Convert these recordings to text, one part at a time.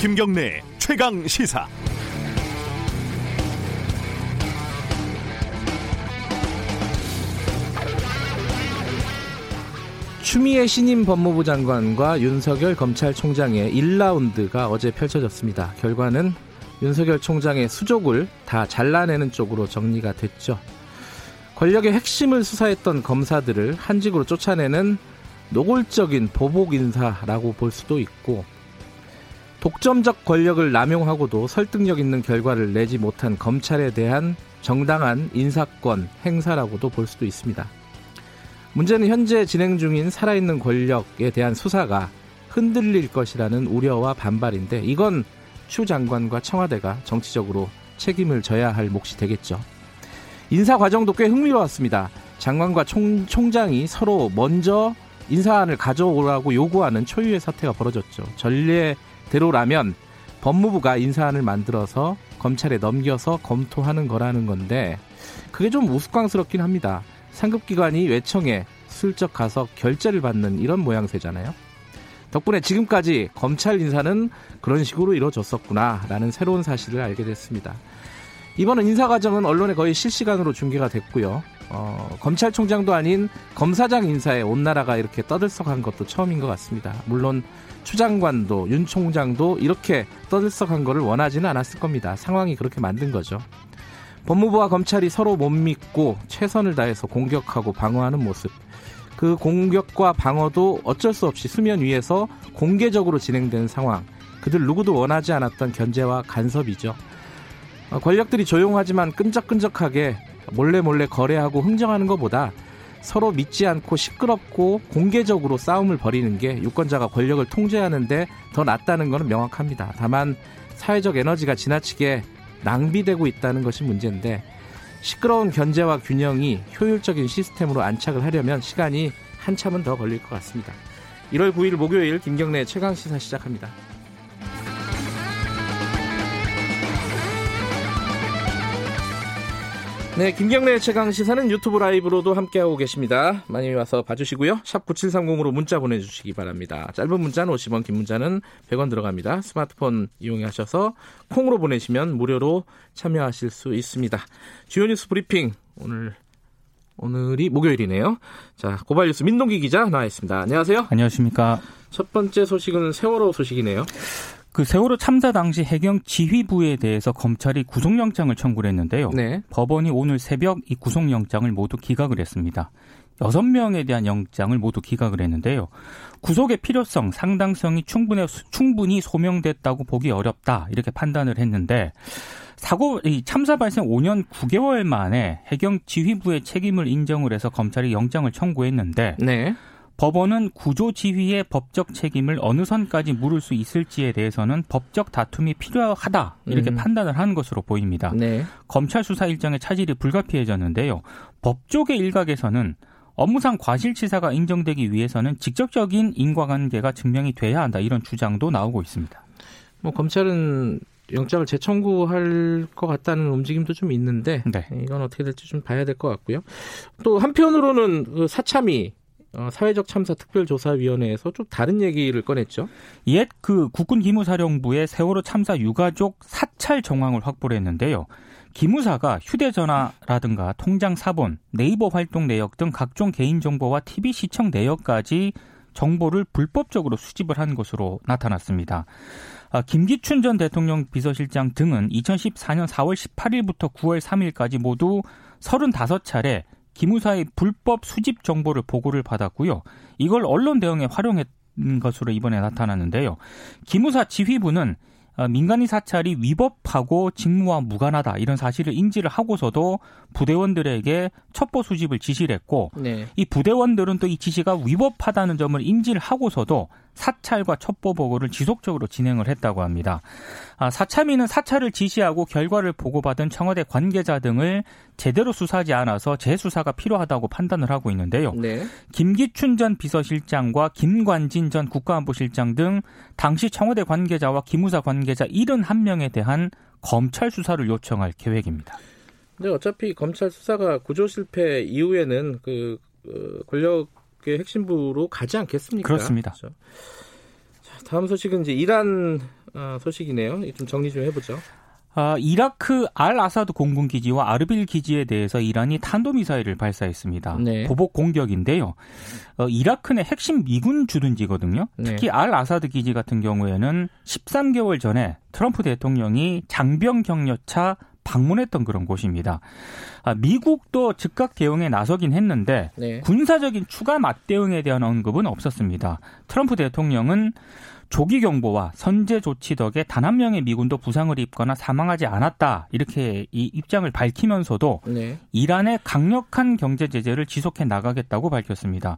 김경래 최강 시사. 추미애 신임 법무부 장관과 윤석열 검찰총장의 1라운드가 어제 펼쳐졌습니다. 결과는 윤석열 총장의 수족을 다 잘라내는 쪽으로 정리가 됐죠. 권력의 핵심을 수사했던 검사들을 한직으로 쫓아내는 노골적인 보복 인사라고 볼 수도 있고 독점적 권력을 남용하고도 설득력 있는 결과를 내지 못한 검찰에 대한 정당한 인사권 행사라고도 볼 수도 있습니다. 문제는 현재 진행 중인 살아있는 권력에 대한 수사가 흔들릴 것이라는 우려와 반발인데 이건 추 장관과 청와대가 정치적으로 책임을 져야 할 몫이 되겠죠. 인사 과정도 꽤 흥미로웠습니다. 장관과 총, 총장이 서로 먼저 인사안을 가져오라고 요구하는 초유의 사태가 벌어졌죠. 전례 대로라면 법무부가 인사안을 만들어서 검찰에 넘겨서 검토하는 거라는 건데 그게 좀 우스꽝스럽긴 합니다. 상급기관이 외청에 슬쩍 가서 결재를 받는 이런 모양새잖아요. 덕분에 지금까지 검찰 인사는 그런 식으로 이루어졌었구나라는 새로운 사실을 알게 됐습니다. 이번은 인사 과정은 언론에 거의 실시간으로 중계가 됐고요. 어, 검찰총장도 아닌 검사장 인사에 온 나라가 이렇게 떠들썩한 것도 처음인 것 같습니다. 물론 추 장관도 윤 총장도 이렇게 떠들썩한 것을 원하지는 않았을 겁니다. 상황이 그렇게 만든 거죠. 법무부와 검찰이 서로 못 믿고 최선을 다해서 공격하고 방어하는 모습. 그 공격과 방어도 어쩔 수 없이 수면 위에서 공개적으로 진행된 상황. 그들 누구도 원하지 않았던 견제와 간섭이죠. 어, 권력들이 조용하지만 끈적끈적하게 몰래 몰래 거래하고 흥정하는 것보다 서로 믿지 않고 시끄럽고 공개적으로 싸움을 벌이는 게 유권자가 권력을 통제하는데 더 낫다는 것은 명확합니다. 다만 사회적 에너지가 지나치게 낭비되고 있다는 것이 문제인데 시끄러운 견제와 균형이 효율적인 시스템으로 안착을 하려면 시간이 한참은 더 걸릴 것 같습니다. 1월 9일 목요일 김경래 최강 시사 시작합니다. 네, 김경래 최강 시사는 유튜브 라이브로도 함께하고 계십니다. 많이 와서 봐주시고요. 샵 9730으로 문자 보내주시기 바랍니다. 짧은 문자는 50원, 긴 문자는 100원 들어갑니다. 스마트폰 이용하셔서 콩으로 보내시면 무료로 참여하실 수 있습니다. 주요 뉴스 브리핑 오늘 오늘이 목요일이네요. 자, 고발뉴스 민동기 기자 나와 있습니다. 안녕하세요. 안녕하십니까. 첫 번째 소식은 세월호 소식이네요. 그 세월호 참사 당시 해경 지휘부에 대해서 검찰이 구속영장을 청구를 했는데요. 네. 법원이 오늘 새벽 이 구속영장을 모두 기각을 했습니다. 여섯 명에 대한 영장을 모두 기각을 했는데요. 구속의 필요성, 상당성이 충분히, 충분히 소명됐다고 보기 어렵다. 이렇게 판단을 했는데, 사고, 이 참사 발생 5년 9개월 만에 해경 지휘부의 책임을 인정을 해서 검찰이 영장을 청구했는데, 네. 법원은 구조 지휘의 법적 책임을 어느 선까지 물을 수 있을지에 대해서는 법적 다툼이 필요하다 이렇게 음. 판단을 한 것으로 보입니다. 네. 검찰 수사 일정의 차질이 불가피해졌는데요. 법조계 일각에서는 업무상 과실치사가 인정되기 위해서는 직접적인 인과관계가 증명이 돼야 한다 이런 주장도 나오고 있습니다. 뭐 검찰은 영장을 재청구할 것 같다는 움직임도 좀 있는데 네. 이건 어떻게 될지 좀 봐야 될 것 같고요. 또 한편으로는 그 사참이 어, 사회적 참사 특별조사위원회에서 좀 다른 얘기를 꺼냈죠. 옛 그 국군 기무사령부의 세월호 참사 유가족 사찰 정황을 확보를 했는데요. 기무사가 휴대전화라든가 통장 사본, 네이버 활동 내역 등 각종 개인정보와 TV 시청 내역까지 정보를 불법적으로 수집을 한 것으로 나타났습니다. 아, 김기춘 전 대통령 비서실장 등은 2014년 4월 18일부터 9월 3일까지 모두 35차례 기무사의 불법 수집 정보를 보고를 받았고요. 이걸 언론 대응에 활용했던 것으로 이번에 나타났는데요. 기무사 지휘부는 어, 민간인 사찰이 위법하고 직무와 무관하다 이런 사실을 인지를 하고서도 부대원들에게 첩보 수집을 지시를 했고 네. 이 부대원들은 또 이 지시가 위법하다는 점을 인지를 하고서도 사찰과 첩보 보고를 지속적으로 진행을 했다고 합니다. 아, 사참위는 사찰을 지시하고 결과를 보고받은 청와대 관계자 등을 제대로 수사하지 않아서 재수사가 필요하다고 판단을 하고 있는데요. 네. 김기춘 전 비서실장과 김관진 전 국가안보실장 등 당시 청와대 관계자와 기무사 관계자 71명에 대한 검찰 수사를 요청할 계획입니다. 근데 어차피 검찰 수사가 구조 실패 이후에는 그, 그 권력의 핵심부로 가지 않겠습니까? 그렇습니다. 그렇죠? 다음 소식은 이제 이란 어, 소식이네요. 좀 정리 좀 해보죠. 아, 이라크 알 아사드 공군 기지와 아르빌 기지에 대해서 이란이 탄도 미사일을 발사했습니다. 네. 보복 공격인데요. 어, 이라크는 핵심 미군 주둔지거든요. 네. 특히 네. 알 아사드 기지 같은 경우에는 13개월 전에 트럼프 대통령이 장병 격려차 방문했던 그런 곳입니다. 아, 미국도 즉각 대응에 나서긴 했는데 네. 군사적인 추가 맞대응에 대한 언급은 없었습니다. 트럼프 대통령은 조기 경보와 선제 조치 덕에 단 한 명의 미군도 부상을 입거나 사망하지 않았다 이렇게 이 입장을 밝히면서도 네. 이란의 강력한 경제 제재를 지속해 나가겠다고 밝혔습니다.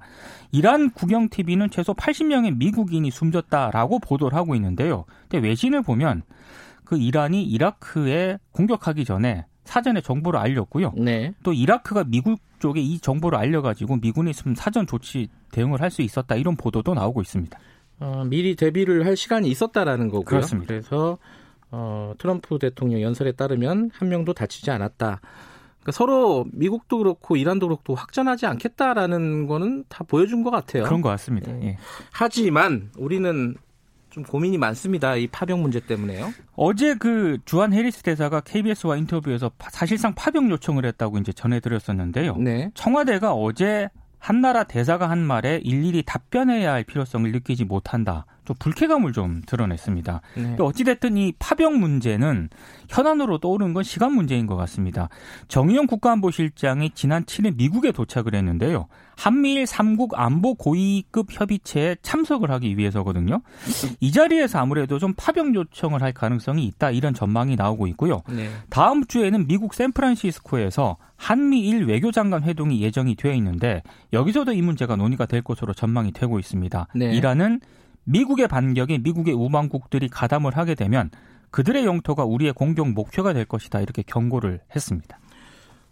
이란 국영 TV는 최소 80명의 미국인이 숨졌다라고 보도를 하고 있는데요. 근데 외신을 보면 그 이란이 이라크에 공격하기 전에 사전에 정보를 알렸고요. 네. 또 이라크가 미국 쪽에 이 정보를 알려가지고 미군이 있으면 사전 조치 대응을 할 수 있었다 이런 보도도 나오고 있습니다. 어, 미리 대비를 할 시간이 있었다라는 거고요. 그렇습니다. 그래서 어, 트럼프 대통령 연설에 따르면 한 명도 다치지 않았다. 그러니까 서로 미국도 그렇고 이란도 그렇고 확전하지 않겠다라는 거는 다 보여준 것 같아요. 그런 것 같습니다. 예. 하지만 우리는 좀 고민이 많습니다. 이 파병 문제 때문에요. 어제 그 주한 해리스 대사가 KBS와 인터뷰에서 사실상 파병 요청을 했다고 이제 전해드렸었는데요. 네. 청와대가 어제 한나라 대사가 한 말에 일일이 답변해야 할 필요성을 느끼지 못한다. 좀 불쾌감을 좀 드러냈습니다. 네. 어찌됐든 이 파병 문제는 현안으로 떠오른 건 시간 문제인 것 같습니다. 정의용 국가안보실장이 지난 7일 미국에 도착을 했는데요. 한미일 3국 안보 고위급 협의체에 참석을 하기 위해서거든요. 이 자리에서 아무래도 좀 파병 요청을 할 가능성이 있다 이런 전망이 나오고 있고요. 네. 다음 주에는 미국 샌프란시스코에서 한미일 외교장관 회동이 예정이 되어 있는데 여기서도 이 문제가 논의가 될 것으로 전망이 되고 있습니다. 네. 이란은 미국의 반격에 미국의 우방국들이 가담을 하게 되면 그들의 영토가 우리의 공격 목표가 될 것이다 이렇게 경고를 했습니다.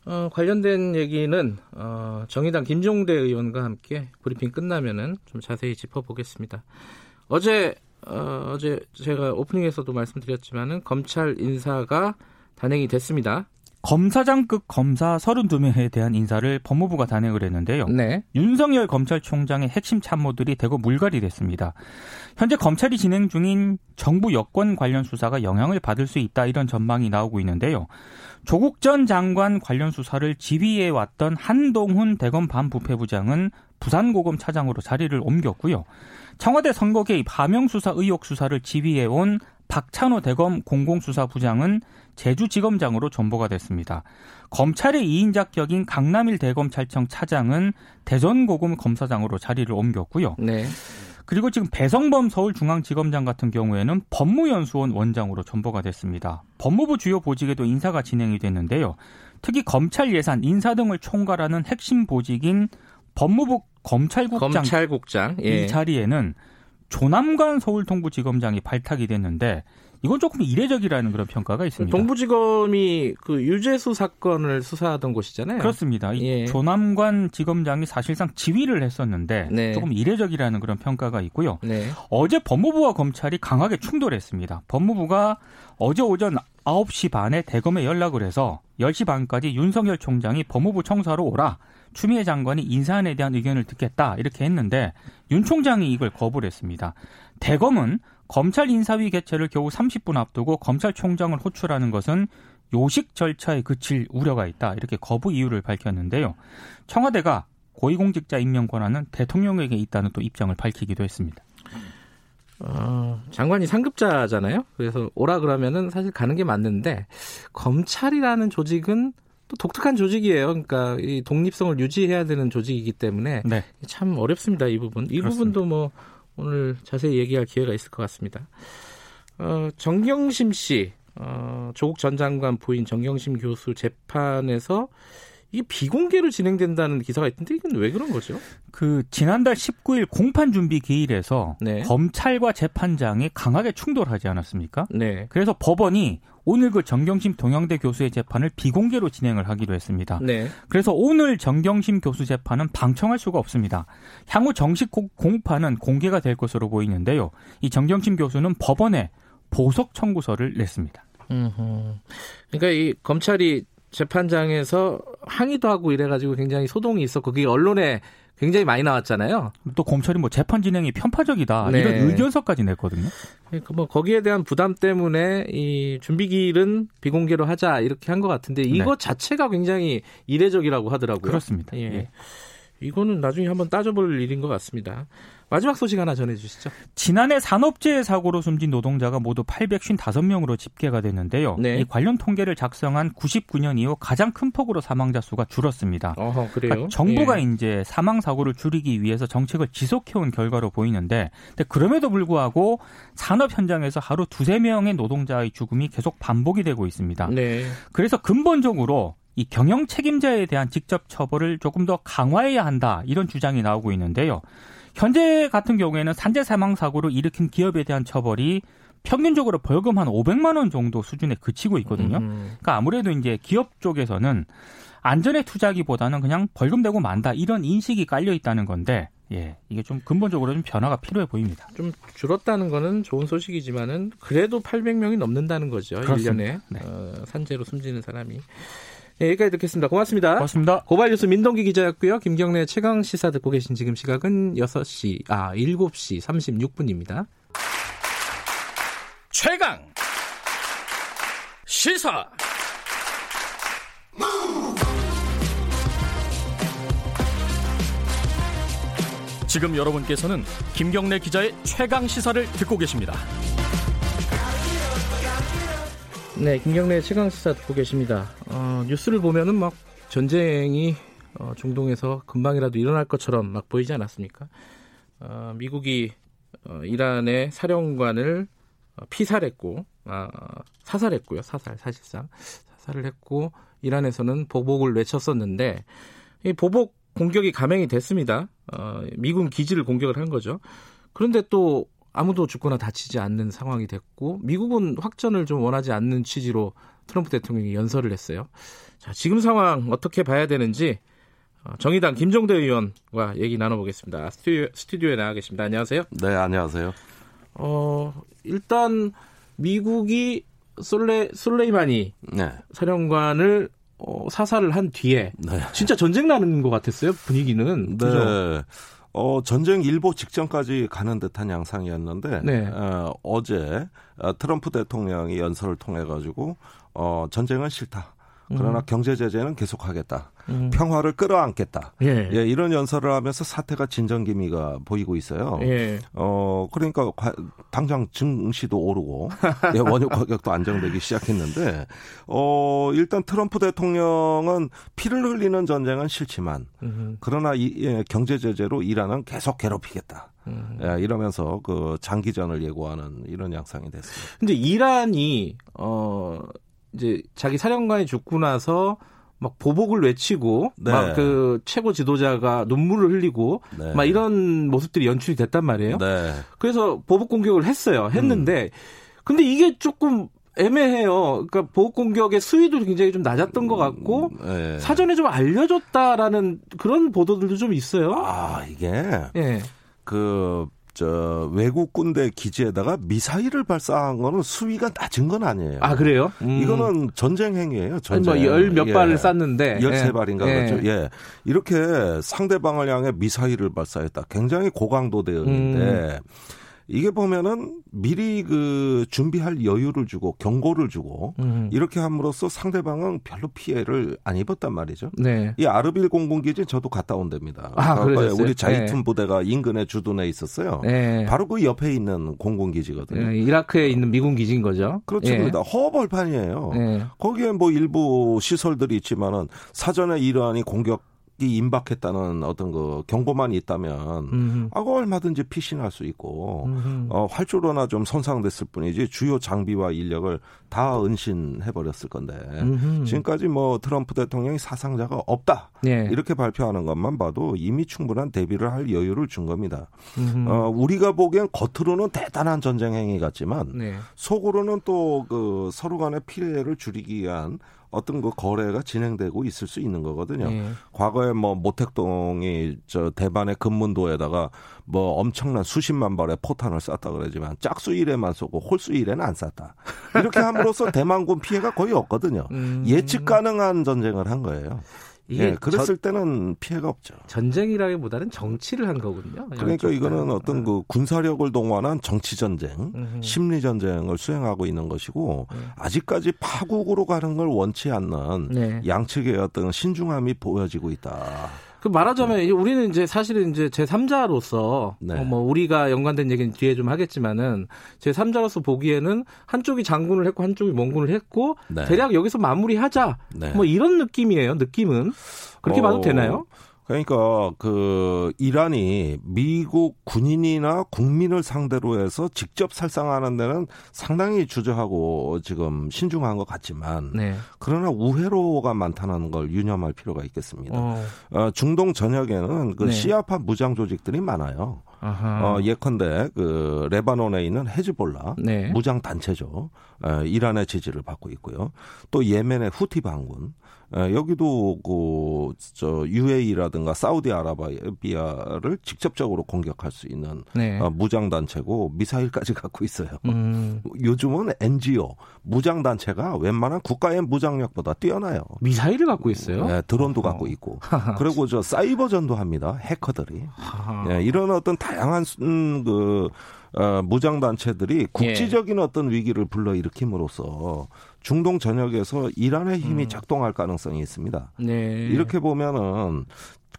어, 관련된 얘기는 어, 정의당 김종대 의원과 함께 브리핑 끝나면은 좀 자세히 짚어보겠습니다. 어제 어, 어제 제가 오프닝에서도 말씀드렸지만은 검찰 인사가 단행이 됐습니다. 검사장급 검사 32명에 대한 인사를 법무부가 단행을 했는데요. 네. 윤석열 검찰총장의 핵심 참모들이 대거 물갈이 됐습니다. 현재 검찰이 진행 중인 정부 여권 관련 수사가 영향을 받을 수 있다 이런 전망이 나오고 있는데요. 조국 전 장관 관련 수사를 지휘해 왔던 한동훈 대검 반부패부장은 부산고검 차장으로 자리를 옮겼고요. 청와대 선거 개입 하명 수사 의혹 수사를 지휘해 온 박찬호 대검 공공수사부장은 제주지검장으로 전보가 됐습니다. 검찰의 2인 자격인 강남일 대검찰청 차장은 대전고검 검사장으로 자리를 옮겼고요. 네. 그리고 지금 배성범 서울중앙지검장 같은 경우에는 법무연수원 원장으로 전보가 됐습니다. 법무부 주요 보직에도 인사가 진행이 됐는데요. 특히 검찰 예산, 인사 등을 총괄하는 핵심 보직인 법무부 검찰국장, 검찰국장 예. 이 자리에는 조남관 서울동부지검장이 발탁이 됐는데 이건 조금 이례적이라는 그런 평가가 있습니다. 동부지검이 그 유재수 사건을 수사하던 곳이잖아요. 그렇습니다. 예. 조남관 지검장이 사실상 지휘를 했었는데 네. 조금 이례적이라는 그런 평가가 있고요. 네. 어제 법무부와 검찰이 강하게 충돌했습니다. 법무부가 어제 오전 9시 반에 대검에 연락을 해서 10시 반까지 윤석열 총장이 법무부 청사로 오라. 추미애 장관이 인사안에 대한 의견을 듣겠다 이렇게 했는데 윤 총장이 이걸 거부를 했습니다. 대검은 검찰 인사위 개최를 겨우 30분 앞두고 검찰총장을 호출하는 것은 요식 절차에 그칠 우려가 있다 이렇게 거부 이유를 밝혔는데요. 청와대가 고위공직자 임명 권한은 대통령에게 있다는 또 입장을 밝히기도 했습니다. 어, 장관이 상급자잖아요. 그래서 오라 그러면은 사실 가는 게 맞는데 검찰이라는 조직은 또 독특한 조직이에요. 그러니까 이 독립성을 유지해야 되는 조직이기 때문에 네. 참 어렵습니다. 이 부분. 이 그렇습니다. 부분도 뭐 오늘 자세히 얘기할 기회가 있을 것 같습니다. 어, 정경심 씨, 어, 조국 전 장관 부인 정경심 교수 재판에서 이 비공개로 진행된다는 기사가 있던데 이건 왜 그런 거죠? 그 지난달 19일 공판 준비 기일에서 네. 검찰과 재판장이 강하게 충돌하지 않았습니까? 네. 그래서 법원이 오늘 그 정경심 동양대 교수의 재판을 비공개로 진행을 하기로 했습니다. 네. 그래서 오늘 정경심 교수 재판은 방청할 수가 없습니다. 향후 정식 공판은 공개가 될 것으로 보이는데요. 이 정경심 교수는 법원에 보석 청구서를 냈습니다. 음흠. 그러니까 이 검찰이 재판장에서 항의도 하고 이래가지고 굉장히 소동이 있었고 그게 언론에 굉장히 많이 나왔잖아요. 또 검찰이 뭐 재판 진행이 편파적이다 네. 이런 의견서까지 냈거든요. 그러니까 뭐 거기에 대한 부담 때문에 이 준비기일은 비공개로 하자 이렇게 한 것 같은데 이거 네. 자체가 굉장히 이례적이라고 하더라고요. 그렇습니다. 예. 예. 이거는 나중에 한번 따져볼 일인 것 같습니다. 마지막 소식 하나 전해주시죠. 지난해 산업재해 사고로 숨진 노동자가 모두 855명으로 집계가 됐는데요. 네. 이 관련 통계를 작성한 99년 이후 가장 큰 폭으로 사망자 수가 줄었습니다. 어허, 그래요? 그러니까 정부가 예. 이제 사망 사고를 줄이기 위해서 정책을 지속해온 결과로 보이는데, 근데 그럼에도 불구하고 산업 현장에서 하루 두세 명의 노동자의 죽음이 계속 반복이 되고 있습니다. 네. 그래서 근본적으로 이 경영 책임자에 대한 직접 처벌을 조금 더 강화해야 한다 이런 주장이 나오고 있는데요. 현재 같은 경우에는 산재 사망 사고를 일으킨 기업에 대한 처벌이 평균적으로 벌금 한 500만 원 정도 수준에 그치고 있거든요. 음. 그러니까 아무래도 이제 기업 쪽에서는 안전에 투자기보다는 그냥 벌금 내고 만다 이런 인식이 깔려 있다는 건데 예, 이게 좀 근본적으로 좀 변화가 필요해 보입니다. 좀 줄었다는 거는 좋은 소식이지만은 그래도 800명이 넘는다는 거죠. 그렇습니다. 1년에 네. 어, 산재로 숨지는 사람이. 네, 여기까지 듣겠습니다. 고맙습니다. 고맙습니다. 고발뉴스 민동기 기자였고요. 김경래 최강 시사 듣고 계신 지금 시각은 6시, 아, 7시 36분입니다. 최강 시사 지금 여러분께서는 김경래 기자의 최강 시사를 듣고 계십니다. 네, 김경래 최강 시사 듣고 계십니다. 어, 뉴스를 보면은 막 전쟁이 어, 중동에서 금방이라도 일어날 것처럼 막 보이지 않았습니까? 어, 미국이 어, 이란의 사령관을 어, 피살했고, 아, 사살했고요. 사살, 사실상. 사살을 했고, 이란에서는 보복을 외쳤었는데, 이 보복 공격이 감행이 됐습니다. 어, 미군 기지를 공격을 한 거죠. 그런데 또 아무도 죽거나 다치지 않는 상황이 됐고, 미국은 확전을 좀 원하지 않는 취지로 트럼프 대통령이 연설을 했어요. 자, 지금 상황 어떻게 봐야 되는지 어, 정의당 김종대 의원과 얘기 나눠보겠습니다. 스튜디오, 스튜디오에 나와 계십니다. 안녕하세요. 네, 안녕하세요. 어, 일단 미국이 솔레 솔레이마니 네. 사령관을 어, 사살을 한 뒤에 네. 진짜 전쟁 나는 것 같았어요. 분위기는. 그죠? 네. 어, 전쟁 일보 직전까지 가는 듯한 양상이었는데, 네. 어, 어제 어, 트럼프 대통령이 연설을 통해 가지고, 어, 전쟁은 싫다. 그러나 경제 제재는 계속하겠다. 음. 평화를 끌어안겠다. 예. 예, 이런 연설을 하면서 사태가 진전 기미가 보이고 있어요. 예. 어, 그러니까 과- 당장 증시도 오르고 예, 원유 가격도 안정되기 시작했는데 어, 일단 트럼프 대통령은 피를 흘리는 전쟁은 싫지만 음, 그러나 이 예, 경제 제재로 이란은 계속 괴롭히겠다. 음. 예, 이러면서 그 장기전을 예고하는 이런 양상이 됐습니다. 근데 이란이 어 이제 자기 사령관이 죽고 나서 막 보복을 외치고 네. 막그 최고 지도자가 눈물을 흘리고 네. 막 이런 모습들이 연출이 됐단 말이에요. 네. 그래서 보복 공격을 했어요. 했는데 근데 이게 조금 애매해요. 그러니까 보복 공격의 수위도 굉장히 좀 낮았던 것 같고 예. 사전에 좀 알려줬다라는 그런 보도들도 좀 있어요. 아, 이게 예. 그, 저, 외국 군대 기지에다가 미사일을 발사한 거는 수위가 낮은 건 아니에요. 아 그래요? 음. 이거는 전쟁 행위예요. 전쟁. 뭐열몇 예. 발을 쐈는데 13발인가 예. 그렇죠. 예. 이렇게 상대방을 향해 미사일을 발사했다. 굉장히 고강도 대응인데 음. 이게 보면은 미리 그 준비할 여유를 주고 경고를 주고 음. 이렇게 함으로써 상대방은 별로 피해를 안 입었단 말이죠. 네. 이 아르빌 공군기지 저도 갔다 온 데입니다. 아, 과거에 그러셨어요? 우리 자이툰 네. 부대가 인근에 주둔해 있었어요. 네. 바로 그 옆에 있는 공군기지거든요. 예, 이라크에 있는 미군 기지인 거죠. 그렇죠. 예. 그렇습니다. 허벌판이에요. 예. 거기에 뭐 일부 시설들이 있지만은 사전에 이러한이 공격이 임박했다는 어떤 그 경고만 있다면 음. 아, 그 얼마든지 피신할 수 있고 음. 어, 활주로나 좀 손상됐을 뿐이지 주요 장비와 인력을 다 은신해 버렸을 건데 음흠. 지금까지 뭐 트럼프 대통령이 사상자가 없다 예. 이렇게 발표하는 것만 봐도 이미 충분한 대비를 할 여유를 준 겁니다. 음흠. 어, 우리가 보기엔 겉으로는 대단한 전쟁 행위 같지만 네. 속으로는 또 그 서로 간의 피해를 줄이기 위한 어떤 그 거래가 진행되고 있을 수 있는 거거든요. 예. 과거에 뭐 모택동이 저 대반의 금문도에다가 뭐 엄청난 수십만 발의 포탄을 쐈다 그러지만 짝수 일에만 쏘고 홀수 일에는 안 쐈다. 이렇게 함으로써 대만군 피해가 거의 없거든요. 음. 예측 가능한 전쟁을 한 거예요. 이게 예, 그랬을 때는 피해가 없죠. 전쟁이라기보다는 정치를 한 거군요. 그러니까 이거는 다. 어떤 그 군사력을 동원한 정치 전쟁, 음흠. 심리 전쟁을 수행하고 있는 것이고 네. 아직까지 파국으로 가는 걸 원치 않는 네. 양측의 어떤 신중함이 보여지고 있다. 그 말하자면 이제 우리는 이제 사실은 이제 제 3자로서 네. 어, 뭐 우리가 연관된 얘기는 뒤에 좀 하겠지만은 제 3자로서 보기에는 한쪽이 장군을 했고 한쪽이 몽군을 했고 네. 대략 여기서 마무리하자 네. 뭐 이런 느낌이에요. 느낌은 그렇게 어, 봐도 되나요? 그러니까 그 이란이 미국 군인이나 국민을 상대로 해서 직접 살상하는 데는 상당히 주저하고 지금 신중한 것 같지만 네. 그러나 우회로가 많다는 걸 유념할 필요가 있겠습니다. 어, 어, 중동 전역에는 그 네. 시아파 무장 조직들이 많아요. 아하. 어, 예컨대 그 레바논에 있는 헤즈볼라 네. 무장 단체죠. 에, 이란의 지지를 받고 있고요. 또 예멘의 후티 반군. 에, 여기도 그저 UAE라든가 사우디아라비아를 직접적으로 공격할 수 있는 네. 어, 무장 단체고 미사일까지 갖고 있어요. 음, 요즘은 NGO 무장 단체가 웬만한 국가의 무장력보다 뛰어나요. 미사일을 갖고 있어요. 네, 드론도 갖고 있고. 그리고 저 사이버 전도 합니다. 해커들이. 예, 이런 어떤 다양한 음, 그 어, 무장 단체들이 국지적인 어떤 위기를 불러 일으킴으로써 중동 전역에서 이란의 힘이 작동할 가능성이 있습니다. 네. 이렇게 보면은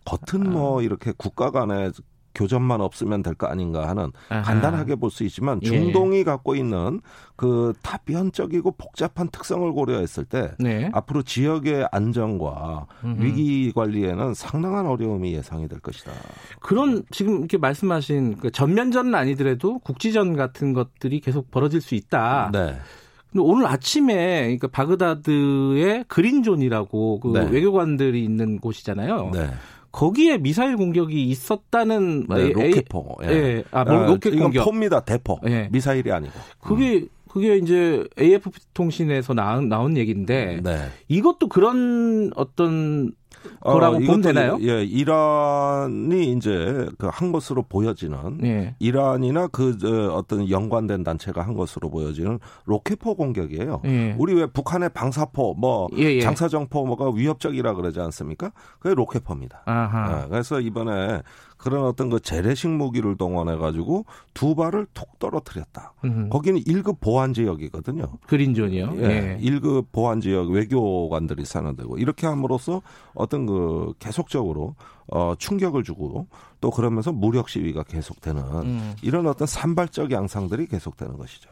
겉은 뭐 이렇게 국가 간의 교전만 없으면 될 거 아닌가 하는 아하. 간단하게 볼 수 있지만 예. 중동이 갖고 있는 그 다변적이고 복잡한 특성을 고려했을 때 네. 앞으로 지역의 안정과 음흠. 위기 관리에는 상당한 어려움이 예상이 될 것이다. 그런 지금 이렇게 말씀하신 그 전면전은 아니더라도 국지전 같은 것들이 계속 벌어질 수 있다. 네. 근데 오늘 아침에 그러니까 바그다드의 그린존이라고 그 네. 외교관들이 있는 곳이잖아요. 네. 거기에 미사일 공격이 있었다는 네, 로켓포. 예. 예. 아, 뭐, 로켓 이건 공격. 포입니다. 대포. 예. 미사일이 아니고. 그게 그게 이제 AFP 통신에서 나온, 나온 얘기인데 네. 이것도 그런 어떤 거라고 보면 이것도, 되나요? 예, 이란이 이제 그 한 것으로 보여지는 예. 이란이나 그 저, 어떤 연관된 단체가 한 것으로 보여지는 로켓포 공격이에요. 예. 우리 왜 북한의 방사포, 뭐 예, 예. 장사정포 뭐가 위협적이라 그러지 않습니까? 그게 로켓포입니다. 아하. 예, 그래서 이번에 그런 어떤 그 재래식 무기를 동원해 가지고 두 발을 툭 떨어뜨렸다. 음, 거기는 1급 보안 지역이거든요. 그린존이요. 예, 예. 1급 보안 지역 외교관들이 사는 데고 이렇게 함으로써 어떤 그 계속적으로 어 충격을 주고 또 그러면서 무력 시위가 계속되는 음. 이런 어떤 산발적 양상들이 계속되는 것이죠.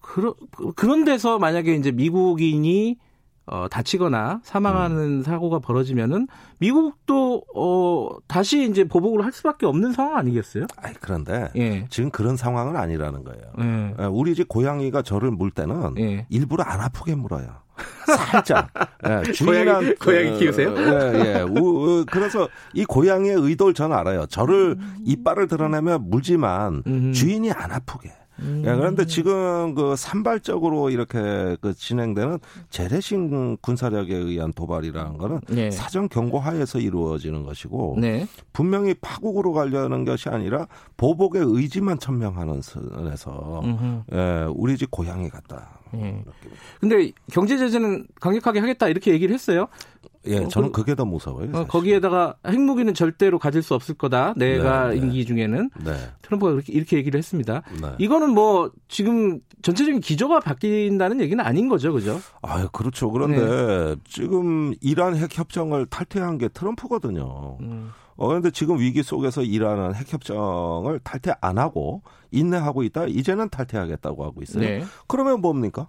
그러, 그런 데서 만약에 이제 미국인이 어, 다치거나 사망하는 음. 사고가 벌어지면은 미국도 어, 다시 이제 보복을 할 수밖에 없는 상황 아니겠어요? 아이 그런데 예. 지금 그런 상황은 아니라는 거예요. 예. 예, 우리 집 고양이가 저를 물 때는 예. 일부러 안 아프게 물어요. 살짝. 예, 주인한 고양이- 고양이 키우세요? 예, 예. 우- 우- 그래서 이 고양이의 의도를 저는 알아요. 저를 이빨을 드러내면 물지만 음. 주인이 안 아프게. 음. 예, 그런데 지금 그 산발적으로 이렇게 그 진행되는 재래식 군사력에 의한 도발이라는 거는 네. 사전 경고하에서 이루어지는 것이고 네. 분명히 파국으로 가려는 것이 아니라 보복의 의지만 천명하는 선에서. 예, 우리 집 고양이 같다. 예. 근데 경제 제재는 강력하게 하겠다 이렇게 얘기를 했어요. 예, 어, 저는 그- 그게 더 무서워요. 어, 사실. 거기에다가 핵무기는 절대로 가질 수 없을 거다. 내가 네, 네. 임기 중에는 네, 트럼프가 그렇게 이렇게 얘기를 했습니다. 네. 이거는 뭐 지금 전체적인 기조가 바뀐다는 얘기는 아닌 거죠, 그죠? 아, 그렇죠. 그런데 네. 지금 이란 핵 협정을 탈퇴한 게 트럼프거든요. 음. 어, 그런데 지금 위기 속에서 이란은 핵 협정을 탈퇴 안 하고 인내하고 있다. 이제는 탈퇴하겠다고 하고 있어요. 네. 그러면 뭡니까?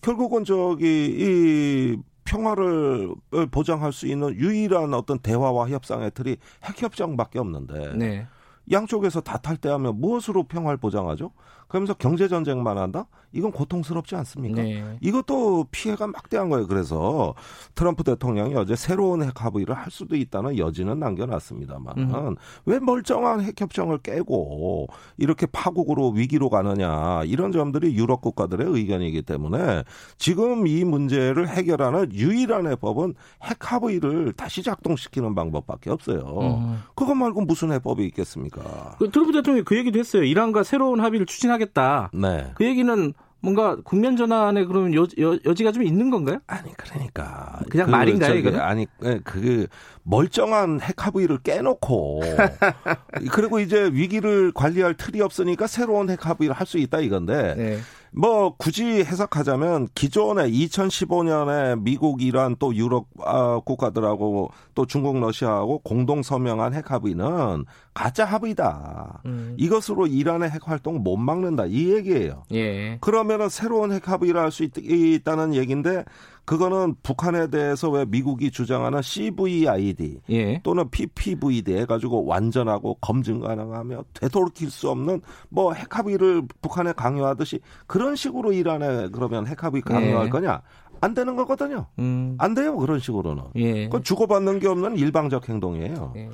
결국은 저기 이 평화를 보장할 수 있는 유일한 어떤 대화와 협상의 틀이 핵 협정밖에 없는데 네. 양쪽에서 다 탈퇴하면 무엇으로 평화를 보장하죠? 그러면서 경제 전쟁만 한다? 이건 고통스럽지 않습니까? 네. 이것도 피해가 막대한 거예요. 그래서 트럼프 대통령이 어제 새로운 핵 합의를 할 수도 있다는 여지는 남겨놨습니다만 음. 왜 멀쩡한 핵 협정을 깨고 이렇게 파국으로 위기로 가느냐 이런 점들이 유럽 국가들의 의견이기 때문에 지금 이 문제를 해결하는 유일한 해법은 핵 합의를 다시 작동시키는 방법밖에 없어요. 음. 그것 말고 무슨 해법이 있겠습니까? 그 트럼프 대통령이 그 얘기도 했어요. 이란과 새로운 합의를 추진하겠다. 네. 그 얘기는 뭔가 국면 전환에 그러면 여, 여, 여 지가 좀 있는 건가요? 아니 그러니까 그냥 그, 말인가요 이거? 아니 예, 그 멀쩡한 핵 합의를 깨놓고 그리고 이제 위기를 관리할 틀이 없으니까 새로운 핵 합의를 할 수 있다 이건데 네. 뭐 굳이 해석하자면 기존에 2015년에 미국, 이란 또 유럽 아, 국가들하고 또 중국, 러시아하고 공동 서명한 핵 합의는 가짜 합의다. 음. 이것으로 이란의 핵 활동 못 막는다 이 얘기예요. 예. 그러면은 새로운 핵 합의를 할 수 있다는 얘기인데 그거는 북한에 대해서 왜 미국이 주장하는 CVID 예. 또는 PPVD 해가지고 완전하고 검증 가능하며 되돌킬 수 없는 뭐 핵합의를 북한에 강요하듯이 그런 식으로 이란에 그러면 핵합의 강요할 예. 거냐? 안 되는 거거든요. 음. 안 돼요 그런 식으로는. 예. 그건 주고받는 게 없는 일방적 행동이에요. 예.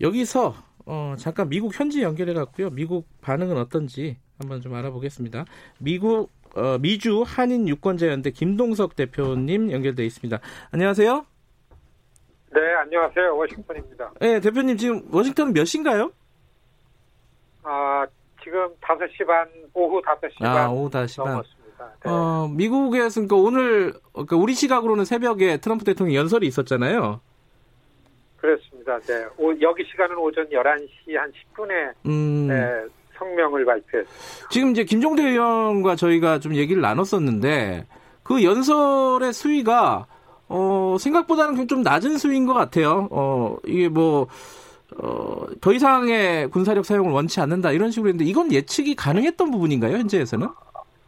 여기서 어, 잠깐 미국 현지 연결해 갖고요. 미국 반응은 어떤지 한번 좀 알아보겠습니다. 미국 어, 미주 한인 유권자연대 김동석 대표님 연결돼 있습니다. 안녕하세요. 네, 안녕하세요. 워싱턴입니다. 네, 대표님 지금 워싱턴은 몇 시인가요? 아, 지금 5시 반, 오후 5시 반. 아, 오후 5시 반. 넘었습니다. 네. 어, 미국에서 그러니까 오늘 그러니까 우리 시각으로는 새벽에 트럼프 대통령 연설이 있었잖아요. 그렇습니다. 네. 오, 여기 시간은 오전 11시 한 10분에 음... 네, 성명을 발표했습니다. 지금 이제 김종대 의원과 저희가 좀 얘기를 나눴었는데 그 연설의 수위가 어, 생각보다는 좀 낮은 수위인 것 같아요. 어, 이게 뭐, 어, 더 이상의 군사력 사용을 원치 않는다 이런 식으로 했는데 이건 예측이 가능했던 부분인가요, 현재에서는?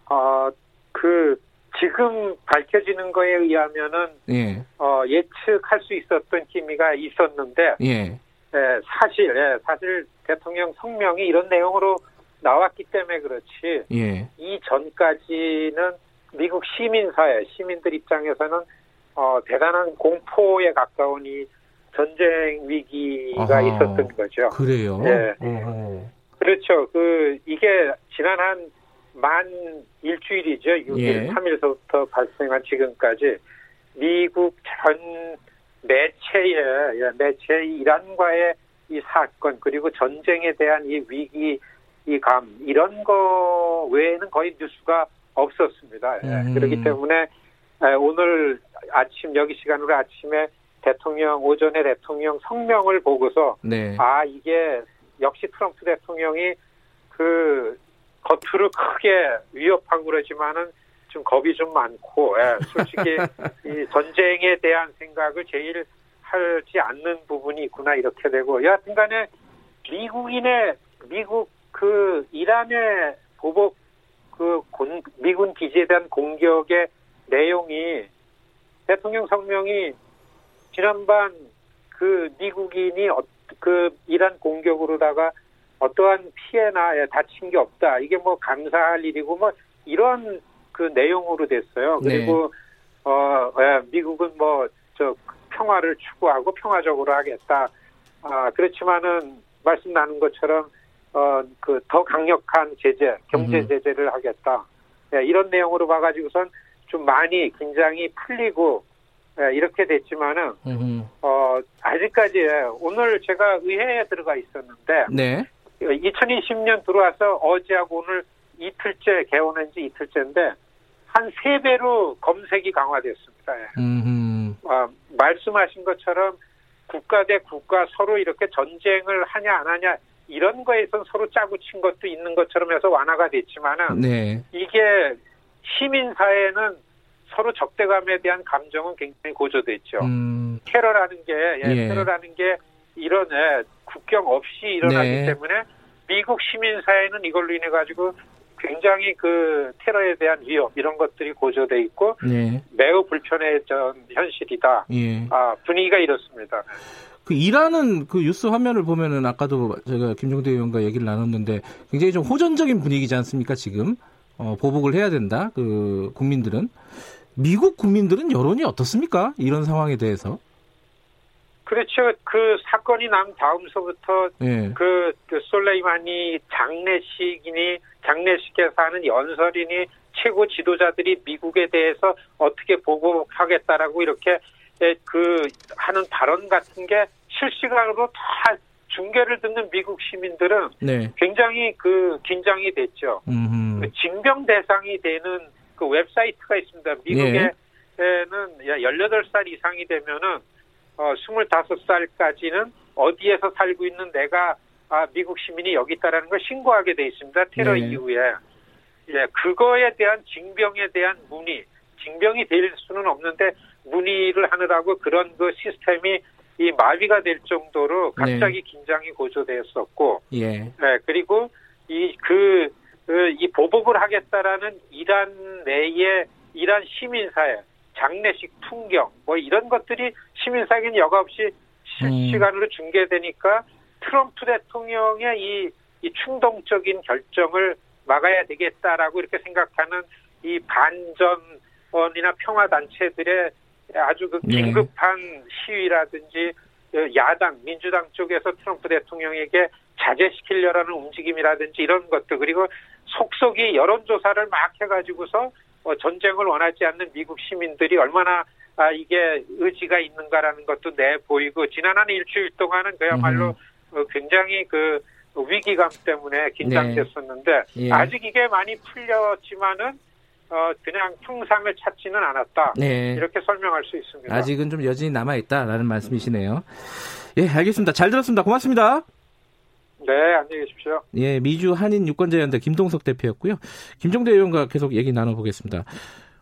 아, 그, 지금 밝혀지는 거에 의하면은, 예. 어, 예측할 수 있었던 기미가 있었는데, 예. 예, 사실, 예, 사실 대통령 성명이 이런 내용으로 나왔기 때문에 그렇지. 예. 이 전까지는 미국 시민사회, 시민들 입장에서는 어, 대단한 공포에 가까운 이 전쟁 위기가 아하, 있었던 거죠. 그래요? 예. 그렇죠. 그, 이게 지난 한 만 일주일이죠. 6일, 예. 3일서부터 발생한 지금까지 미국 전 매체의 예, 매체 이란과의 이 사건 그리고 전쟁에 대한 이 위기 이감 이런 거 외에는 거의 뉴스가 없었습니다. 예, 음. 그렇기 때문에 예, 오늘 아침 여기 시간으로 아침에 대통령 오전에 대통령 성명을 보고서 네. 아 이게 역시 트럼프 대통령이 그 겉으로 크게 위협하고 그러지만은 좀 겁이 좀 많고 예, 솔직히 이 전쟁에 대한 생각을 제일 하지 않는 부분이 있구나 이렇게 되고 여하튼간에 미국인의 미국 그 이란의 보복 그 곤, 미군 기지에 대한 공격의 내용이 대통령 성명이 지난번 그 미국인이 어, 그 이란 공격으로다가 어떠한 피해나 다친 게 없다. 이게 뭐 감사할 일이고 뭐 이런 그 내용으로 됐어요. 네. 그리고 네. 어 예, 미국은 뭐 저 평화를 추구하고 평화적으로 하겠다. 아 그렇지만은 말씀 나눈 것처럼 어 그 더 강력한 제재, 경제 제재를 하겠다. 예, 이런 내용으로 봐가지고선 좀 많이 긴장이 풀리고 예, 이렇게 됐지만은 음흠. 어 아직까지 오늘 제가 의회에 들어가 있었는데 네. 2020년 들어와서 어제하고 오늘 이틀째 개원한 지 이틀째인데 한 세 배로 검색이 강화됐습니다. 어, 말씀하신 것처럼 국가 대 국가 서로 이렇게 전쟁을 하냐 안 하냐 이런 거에선 서로 짜고 친 것도 있는 것처럼 해서 완화가 됐지만은 네. 이게 시민 사회는 서로 적대감에 대한 감정은 굉장히 고조됐죠. 음. 테러라는 게 예, 예. 테러라는 게 이런 예, 국경 없이 일어나기 네. 때문에 미국 시민 사회는 이걸로 인해 가지고 굉장히 그 테러에 대한 위협 이런 것들이 고조돼 있고 네. 매우 불편해진 현실이다. 예. 아 분위기가 이렇습니다. 그 이란은 그 뉴스 화면을 보면은 아까도 제가 김종대 의원과 얘기를 나눴는데 굉장히 좀 호전적인 분위기지 않습니까 지금 어, 보복을 해야 된다 그 국민들은 미국 국민들은 여론이 어떻습니까 이런 상황에 대해서 그렇죠. 그 사건이 난 다음서부터 네. 그, 그 솔레이마니 장례식이니 장례식에서 하는 연설이니 최고 지도자들이 미국에 대해서 어떻게 보고하겠다라고 이렇게 그 하는 발언 같은 게 실시간으로 다 중계를 듣는 미국 시민들은 네. 굉장히 그 긴장이 됐죠. 그 징병 대상이 되는 그 웹사이트가 있습니다. 미국에는 네. 18살 이상이 되면은 어 25살까지는 어디에서 살고 있는 내가 아, 미국 시민이 여기 있다라는 걸 신고하게 돼 있습니다. 테러 네. 이후에. 예, 그거에 대한 징병에 대한 문의, 징병이 될 수는 없는데 문의를 하느라고 그런 그 시스템이 이 마비가 될 정도로 네. 갑자기 네. 긴장이 고조되었었고, 예. 네, 그리고 이 그, 그, 이 보복을 하겠다라는 이란 내의 이란 시민사회, 장례식 풍경, 뭐 이런 것들이 시민사회는 여과 없이 실시간으로 음. 중계되니까 트럼프 대통령의 이, 이 충동적인 결정을 막아야 되겠다라고 이렇게 생각하는 이 반전이나 평화 단체들의 아주 그 네. 긴급한 네. 시위라든지 야당 민주당 쪽에서 트럼프 대통령에게 자제시키려는 움직임이라든지 이런 것들 그리고 속속이 여론조사를 막 해가지고서 어, 전쟁을 원하지 않는 미국 시민들이 얼마나 아, 이게 의지가 있는가라는 것도 내 보이고 지난 한 일주일 동안은 그야말로 음. 어, 굉장히 그 위기감 때문에 긴장됐었는데 네. 예. 아직 이게 많이 풀렸지만은 어 그냥 평상을 찾지는 않았다. 네. 이렇게 설명할 수 있습니다. 아직은 좀 여진이 남아 있다라는 말씀이시네요. 예, 알겠습니다. 잘 들었습니다. 고맙습니다. 네, 안녕히 계십시오. 예, 미주 한인 유권자연대 김동석 대표였고요. 김종대 의원과 계속 얘기 나눠보겠습니다.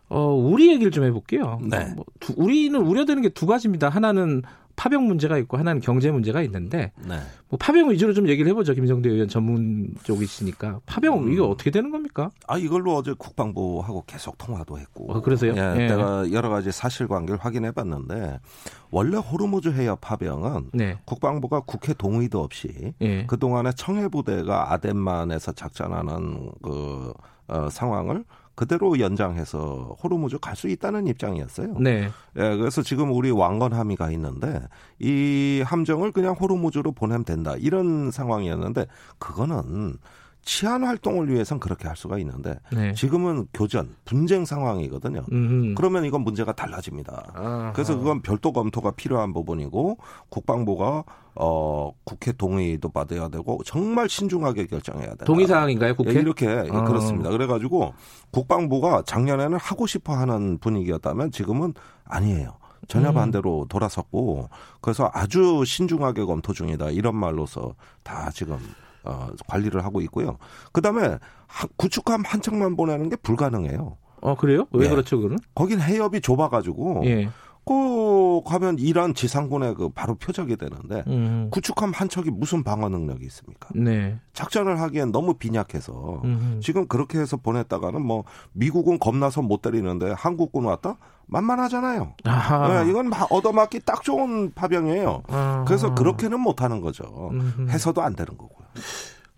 어, 우리 얘기를 좀 해볼게요. 네. 뭐, 두, 우리는 우려되는 게 두 가지입니다. 하나는 파병 문제가 있고 하나는 경제 문제가 있는데 네. 뭐 파병 위주로 좀 얘기를 해보죠 김성대 의원 전문 쪽이시니까 파병 음. 이거 어떻게 되는 겁니까? 아 이걸로 어제 국방부하고 계속 통화도 했고 어, 그래서요? 예, 예. 내가 여러 가지 사실관계를 확인해봤는데 원래 호르무즈 해협 파병은 네. 국방부가 국회 동의도 없이 예. 그 동안에 청해부대가 아덴만에서 작전하는 그 어, 상황을 그대로 연장해서 호르무즈 갈 수 있다는 입장이었어요. 네. 예, 그래서 지금 우리 왕건 함의가 있는데 이 함정을 그냥 호르무즈로 보내면 된다 이런 상황이었는데 그거는 치안 활동을 위해선 그렇게 할 수가 있는데 네. 지금은 교전 분쟁 상황이거든요. 음흠. 그러면 이건 문제가 달라집니다. 아하. 그래서 그건 별도 검토가 필요한 부분이고 국방부가 어 국회 동의도 받아야 되고 정말 신중하게 결정해야 된다. 동의 사항인가요, 국회? 네, 이렇게 아. 그렇습니다. 그래가지고 국방부가 작년에는 하고 싶어 하는 분위기였다면 지금은 아니에요. 전혀 음. 반대로 돌아섰고 그래서 아주 신중하게 검토 중이다 이런 말로서 다 지금 어, 관리를 하고 있고요. 그 다음에 구축함 한 척만 보내는 게 불가능해요. 어 그래요? 왜 네. 그렇죠, 그는? 거긴 해협이 좁아가지고 예. 그 가면 이란 지상군에 그 바로 표적이 되는데 음. 구축함 한 척이 무슨 방어 능력이 있습니까? 네. 작전을 하기엔 너무 빈약해서 음. 지금 그렇게 해서 보냈다가는 뭐 미국은 겁나서 못 때리는데 한국군 왔다 만만하잖아요. 네, 이건 막 얻어맞기 딱 좋은 파병이에요. 아하. 그래서 그렇게는 못하는 거죠. 음. 해서도 안 되는 거고요.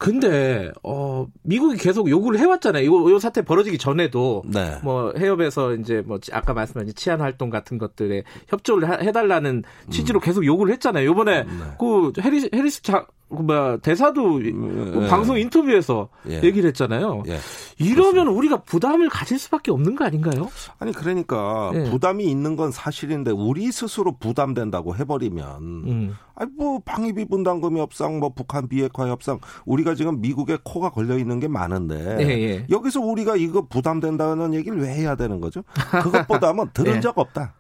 근데 어 미국이 계속 요구를 해왔잖아요. 요, 요 사태 벌어지기 전에도 네. 뭐 해협에서 이제 뭐 아까 말씀하신 치안 활동 같은 것들에 협조를 해달라는 취지로 음. 계속 요구를 했잖아요. 요번에 네. 그 해리스 해리스 자, 그 뭐야 대사도 네. 방송 인터뷰에서 예. 얘기를 했잖아요. 예. 이러면 그렇습니다. 우리가 부담을 가질 수밖에 없는 거 아닌가요? 아니 그러니까 예. 부담이 있는 건 사실인데 우리 스스로 부담된다고 해버리면 음. 아니 뭐 방위비 분담금이 협상 뭐 북한 비핵화 협상 우리가 지금 미국에 코가 걸려 있는 게 많은데 예, 예. 여기서 우리가 이거 부담된다는 얘기를 왜 해야 되는 거죠? 그것보다는 들은 예. 적 없다.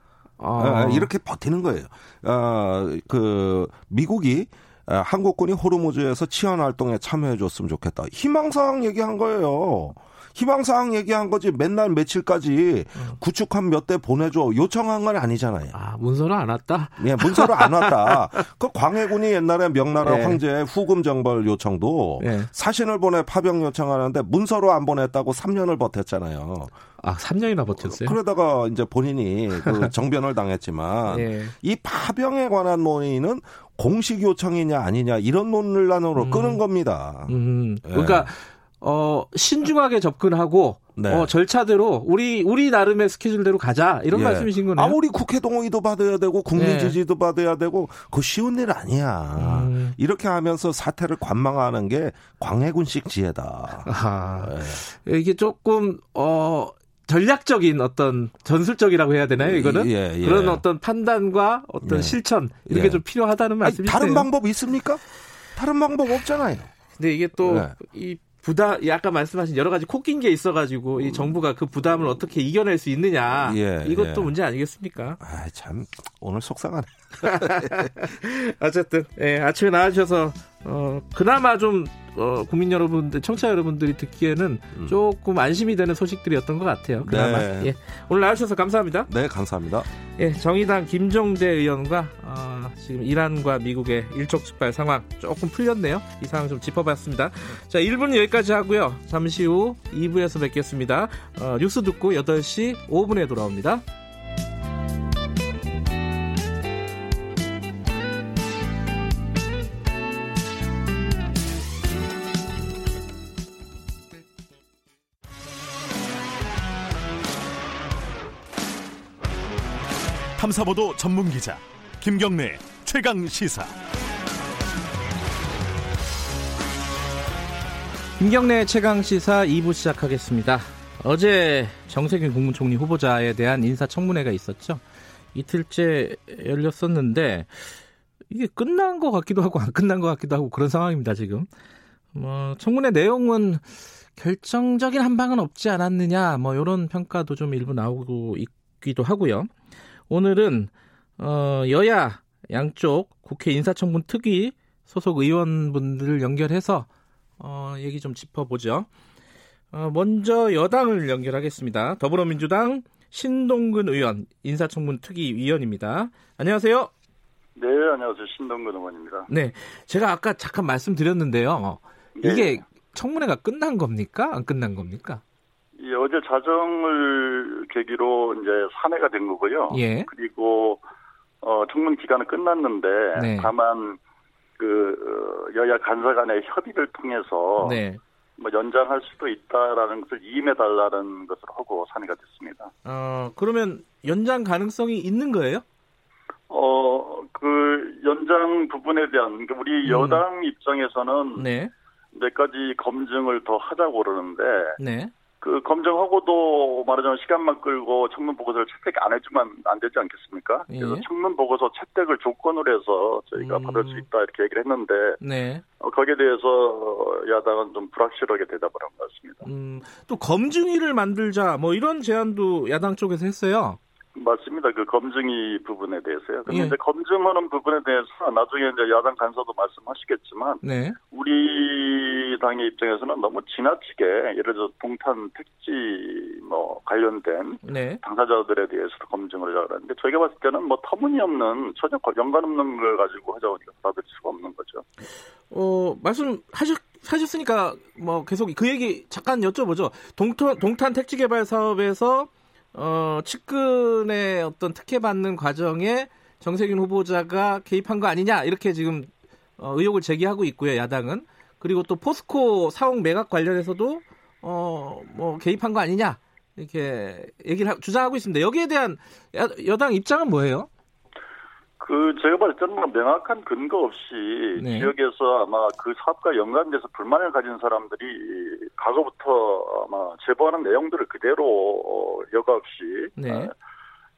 아. 이렇게 버티는 거예요. 아, 그 미국이 한국군이 호르무즈에서 치안 활동에 참여해 줬으면 좋겠다. 희망사항 얘기한 거예요. 희망사항 얘기한 거지 맨날 며칠까지 음. 구축한 몇대 보내줘 요청한 건 아니잖아요. 아 문서로 안 왔다? 예, 문서로 안 왔다. 그 광해군이 옛날에 명나라 네. 황제의 후금 정벌 요청도 네. 사신을 보내 파병 요청하는데 문서로 안 보냈다고 3년을 버텼잖아요. 아, 3년이나 버텼어요? 그러다가 이제 본인이 그 정변을 당했지만 네. 이 파병에 관한 논의는 공식 요청이냐 아니냐 이런 논란으로 음. 끄는 겁니다. 음. 네. 그러니까 어, 신중하게 접근하고 네. 어, 절차대로 우리 우리 나름의 스케줄대로 가자 이런 예. 말씀이신 거네요. 아무리 국회 동의도 받아야 되고 국민 네. 지지도 받아야 되고 그 쉬운 일 아니야. 음. 이렇게 하면서 사태를 관망하는 게 광해군식 지혜다. 아, 네. 이게 조금 어 전략적인 어떤 전술적이라고 해야 되나요? 이거는 예, 예. 그런 어떤 판단과 어떤 예. 실천 이렇게 예. 좀 필요하다는 말씀이세요. 다른 방법 있습니까? 다른 방법 없잖아요. 근데 이게 또이 네. 부담, 아까 말씀하신 여러 가지 코 낀 게 있어가지고 이 정부가 그 부담을 어떻게 이겨낼 수 있느냐 예, 이것도 예. 문제 아니겠습니까? 아, 참 오늘 속상하네. 어쨌든 예, 아침에 나와주셔서 어, 그나마 좀 어, 국민 여러분들, 청취자 여러분들이 듣기에는 음. 조금 안심이 되는 소식들이었던 것 같아요. 그나마. 네. 예. 오늘 나와주셔서 감사합니다. 네, 감사합니다. 예, 정의당 김종대 의원과 어, 지금 이란과 미국의 일촉즉발 상황 조금 풀렸네요. 이 상황 좀 짚어봤습니다. 자, 1부는 여기까지 하고요. 잠시 후 2부에서 뵙겠습니다. 어, 뉴스 듣고 8시 5분에 돌아옵니다. 탐사보도 전문 기자 김경래 최강 시사. 김경래 최강 시사 2부 시작하겠습니다. 어제 정세균 국무총리 후보자에 대한 인사 청문회가 있었죠. 이틀째 열렸었는데 이게 끝난 것 같기도 하고 안 끝난 것 같기도 하고 그런 상황입니다 지금. 뭐 청문회 내용은 결정적인 한 방은 없지 않았느냐 뭐 이런 평가도 좀 일부 나오고 있기도 하고요. 오늘은 어, 여야 양쪽 국회 인사청문 특위 소속 의원분들을 연결해서 어, 얘기 좀 짚어보죠. 어, 먼저 여당을 연결하겠습니다. 더불어민주당 신동근 의원 인사청문 특위 위원입니다. 안녕하세요. 네, 안녕하세요. 신동근 의원입니다. 네, 제가 아까 잠깐 말씀드렸는데요. 네. 이게 청문회가 끝난 겁니까? 안 끝난 겁니까? 예, 어제 자정을 계기로 이제 산회가 된 거고요. 예. 그리고 어, 청문 기간은 끝났는데 네. 다만 그 어, 여야 간사 간의 협의를 통해서 네. 뭐 연장할 수도 있다라는 것을 이임해 달라는 것을 하고 산의가 됐습니다. 어 그러면 연장 가능성이 있는 거예요? 어 그 연장 부분에 대한 그러니까 우리 음. 여당 입장에서는 네. 몇 가지 검증을 더 하자고 그러는데 네. 그 검증하고도 말하자면 시간만 끌고 청문 보고서를 채택 안 해주면 안 되지 않겠습니까? 예. 그래서 청문 보고서 채택을 조건으로 해서 저희가 음. 받을 수 있다 이렇게 얘기를 했는데 네. 어, 거기에 대해서 야당은 좀 불확실하게 대답을 한 것 같습니다. 음, 또 검증위를 만들자 뭐 이런 제안도 야당 쪽에서 했어요. 맞습니다. 그 검증이 부분에 대해서요. 근데 예. 이제 검증하는 부분에 대해서 나중에 이제 야당 간사도 말씀하시겠지만, 네. 우리 당의 입장에서는 너무 지나치게 예를 들어 동탄 택지 뭐 관련된 네. 당사자들에 대해서도 검증을 하려고 하는데 저희가 봤을 때는 뭐 터무니없는 전혀 연관 없는 걸 가지고 하자고 받아들일 수가 없는 거죠. 어 말씀하셨 하셨으니까 뭐 계속 그 얘기 잠깐 여쭤보죠. 동탄 동탄 택지 개발 사업에서 어, 측근의 어떤 특혜 받는 과정에 정세균 후보자가 개입한 거 아니냐 이렇게 지금 어, 의혹을 제기하고 있고요 야당은 그리고 또 포스코 사옥 매각 관련해서도 어, 뭐 개입한 거 아니냐 이렇게 얘기를 하, 주장하고 있습니다. 여기에 대한 야, 여당 입장은 뭐예요? 그 제가 봤을 때는 뭐 명확한 근거 없이 네. 지역에서 아마 그 사업과 연관돼서 불만을 가진 사람들이 과거부터 아마 제보하는 내용들을 그대로 어, 여과 없이 네. 아,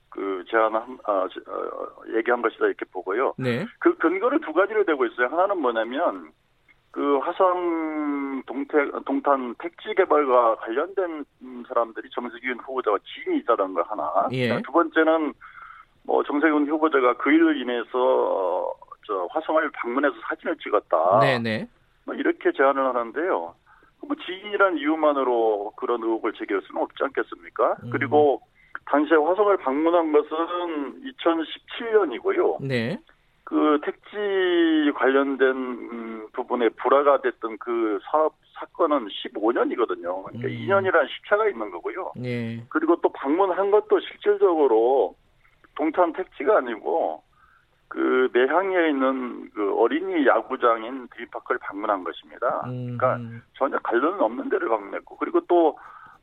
그 제안한 아, 어, 얘기한 것이다 이렇게 보고요. 네. 그 근거를 두 가지를 대고 있어요. 하나는 뭐냐면 그 화성 동태, 동탄 택지 개발과 관련된 사람들이 정세균 후보자와 지인이 있다는 걸 하나. 예. 두 번째는 뭐 정세균 후보자가 그 일로 인해서 어, 저 화성을 방문해서 사진을 찍었다. 네네. 뭐 이렇게 제안을 하는데요. 뭐 지인이라는 이유만으로 그런 의혹을 제기할 수는 없지 않겠습니까? 음. 그리고 당시에 화성을 방문한 것은 2017년이고요. 네. 그 택지 관련된 음, 부분에 불화가 됐던 그 사업 사건은 15년이거든요. 그러니까 음. 2년이라는 시차가 있는 거고요. 네. 그리고 또 방문한 것도 실질적으로 동탄 택지가 아니고 그 매향리에 있는 그 어린이 야구장인 드림파크를 방문한 것입니다. 음. 그러니까 전혀 관련은 없는 데를 방문했고 그리고 또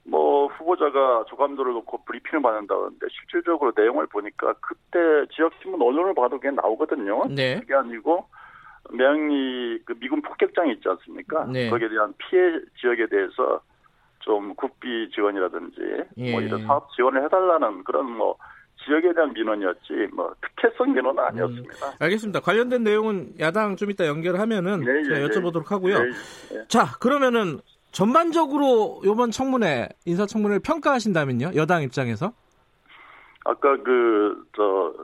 뭐 후보자가 조감도를 놓고 브리핑을 받는다는데 실질적으로 내용을 보니까 그때 지역 신문 언론을 봐도 그게 나오거든요. 네. 그게 아니고 매향리 그 미군 폭격장이 있지 않습니까? 네. 거기에 대한 피해 지역에 대해서 좀 국비 지원이라든지 뭐 예. 뭐 이런 사업 지원을 해달라는 그런 뭐 지역에 대한 민원이었지 뭐 특혜성 민원은 아니었습니다. 음, 알겠습니다. 관련된 내용은 야당 좀 이따 연결하면은 네, 제가 예, 여쭤보도록 하고요. 네, 네. 자 그러면은 전반적으로 이번 청문회 인사 청문회를 평가하신다면요 여당 입장에서? 아까 그저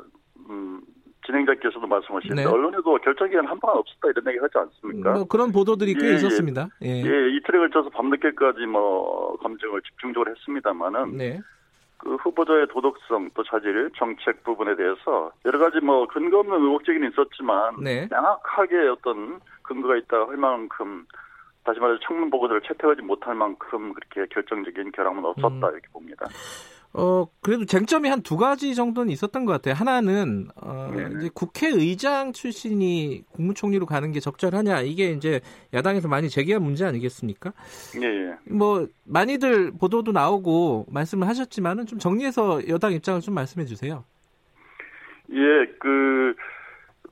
음, 진행자께서도 말씀하셨는데 네. 언론에도 결정기한 한 방은 없었다 이런 얘기 하지 않습니까? 뭐 그런 보도들이 꽤 예, 예. 있었습니다. 예. 예. 이틀에 걸쳐서 밤늦게까지 뭐 검증을 집중적으로 했습니다만은 네. 그 후보자의 도덕성 또 자질 정책 부분에 대해서 여러 가지 뭐 근거 없는 의혹적인 있었지만 네. 명확하게 어떤 근거가 있다 할 만큼 다시 말해서 청문 보고서를 채택하지 못할 만큼 그렇게 결정적인 결함은 없었다 음. 이렇게 봅니다. 어, 그래도 쟁점이 한 두 가지 정도는 있었던 것 같아요. 하나는, 어, 이제 국회의장 출신이 국무총리로 가는 게 적절하냐. 이게 이제 야당에서 많이 제기한 문제 아니겠습니까? 예, 예. 뭐, 많이들 보도도 나오고 말씀을 하셨지만은 좀 정리해서 여당 입장을 좀 말씀해 주세요. 예, 그,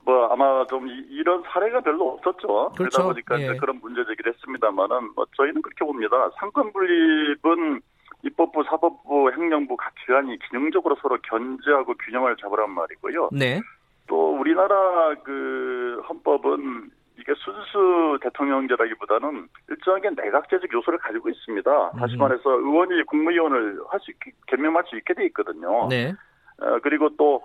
뭐 아마 좀 이런 사례가 별로 없었죠. 그렇죠. 그러다 보니까 예. 그런 문제 제기를 했습니다만은 뭐 저희는 그렇게 봅니다. 상권 분립은 입법부, 사법부, 행정부 각 기관이 기능적으로 서로 견제하고 균형을 잡으란 말이고요. 네. 또 우리나라 그 헌법은 이게 순수 대통령제라기보다는 일정하게 내각제적 요소를 가지고 있습니다. 다시 음. 말해서 의원이 국무위원을 할 수 있게 겸명할 수 있게 돼 있거든요. 네. 어, 그리고 또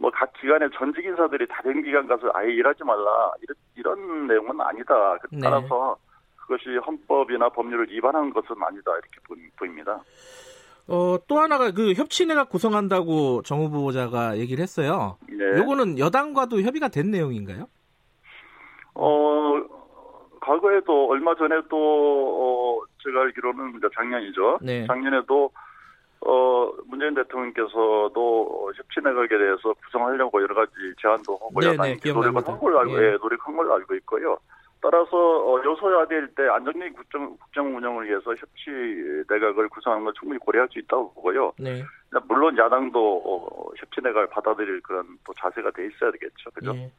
뭐 각 기관의 전직 인사들이 다른 기관 가서 아예 일하지 말라 이런, 이런 내용은 아니다. 네. 따라서 네. 그것이 헌법이나 법률을 위반한 것은 아니다 이렇게 보입니다. 어, 또 하나가 그 협치내각 구성한다고 정 후보자가 얘기를 했어요. 네. 요거는 여당과도 협의가 된 내용인가요? 어, 과거에도 얼마 전에도 어, 제가 알기로는 이제 작년이죠. 네. 작년에도 어, 문재인 대통령께서도 협치내각에 대해서 구성하려고 여러 가지 제안도 하고 여당이 노력을 한 걸로 알고, 예. 예, 노력한 걸로 알고 있고요. 따라서 어, 여소야대일 때 안정적인 국정, 국정 운영을 위해서 협치 내각을 구성하는 걸 충분히 고려할 수 있다고 보고요. 네. 물론 야당도 어, 협치 내각을 받아들일 그런 또 자세가 돼 있어야 되겠죠. 그죠? 네.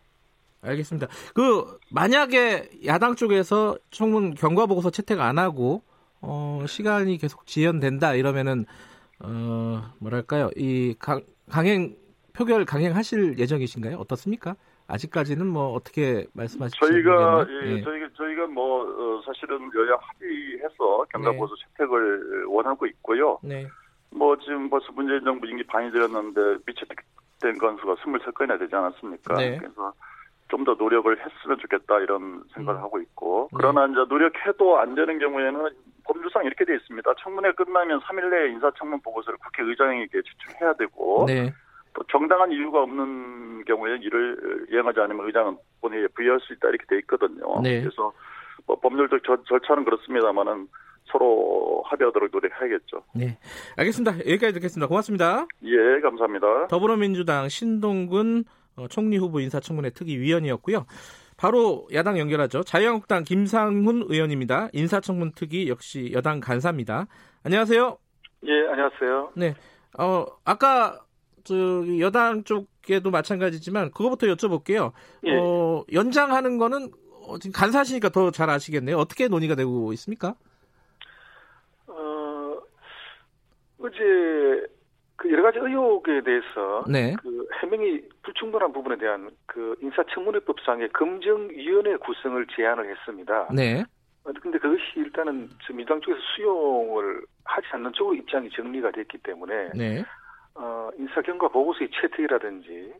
알겠습니다. 그 만약에 야당 쪽에서 청문 경과 보고서 채택 안 하고 어, 시간이 계속 지연된다 이러면은 어, 뭐랄까요? 이 강, 강행 표결 강행하실 예정이신가요? 어떻습니까? 아직까지는 뭐 어떻게 말씀하실지 저희가 예, 예. 저희가 저희가 뭐 어, 사실은 여야 합의해서 경과보수 네. 채택을 원하고 있고요. 네. 뭐 지금 벌써 문재인 정부 임기 반이 되었는데 미채택된 건수가 23건이나 되지 않았습니까? 네. 그래서 좀 더 노력을 했으면 좋겠다 이런 생각을 음. 하고 있고 네. 그러나 이제 노력해도 안 되는 경우에는 법률상 이렇게 돼 있습니다. 청문회 끝나면 3일 내에 인사청문 보고서를 국회의장에게 제출해야 되고 네. 또 정당한 이유가 없는 경우에 이를 이행하지 않으면 의장은 본회의에 부여할 수 있다 이렇게 돼 있거든요. 네. 그래서 뭐 법률적 절, 절차는 그렇습니다만은 서로 합의하도록 노력해야겠죠. 네, 알겠습니다. 여기까지 듣겠습니다. 고맙습니다. 예, 감사합니다. 더불어민주당 신동근 어, 총리 후보 인사청문회 특위위원이었고요. 바로 야당 연결하죠. 자유한국당 김상훈 의원입니다. 인사청문 특위 역시 여당 간사입니다. 안녕하세요. 예, 안녕하세요. 네, 어 아까 저 여당 쪽에도 마찬가지지만 그거부터 여쭤볼게요. 예. 어, 연장하는 거는 어, 지금 간사시니까 더 잘 아시겠네요. 어떻게 논의가 되고 있습니까? 어, 어제 그 여러 가지 의혹에 대해서 네. 그 해명이 불충분한 부분에 대한 그 인사청문회법상의 검증위원회 구성을 제안을 했습니다. 네. 어, 근데 그것이 일단은 민주당 쪽에서 수용을 하지 않는 쪽으로 입장이 정리가 됐기 때문에 네. 어, 인사 경과 보고서의 채택이라든지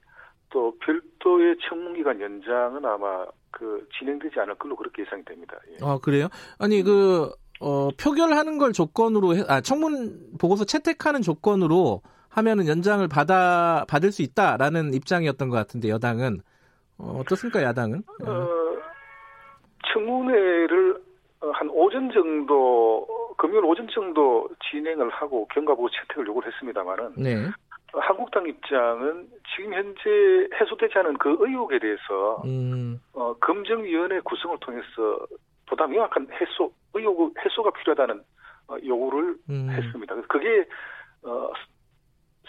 또 별도의 청문기간 연장은 아마 그 진행되지 않을 걸로 그렇게 예상이 됩니다. 예. 아 그래요? 아니 그 어, 표결하는 걸 조건으로 해, 아 청문 보고서 채택하는 조건으로 하면은 연장을 받아 받을 수 있다라는 입장이었던 것 같은데 여당은 어, 어떻습니까 야당은? 어, 청문회를 한 오전 정도 금요일 오전 정도 진행을 하고 경과보고 채택을 요구를 했습니다만은 네. 한국당 입장은 지금 현재 해소되지 않은 그 의혹에 대해서 음. 어, 검증위원회 구성을 통해서 보다 명확한 해소 의혹 해소가 필요하다는 어, 요구를 음. 했습니다. 그게 어,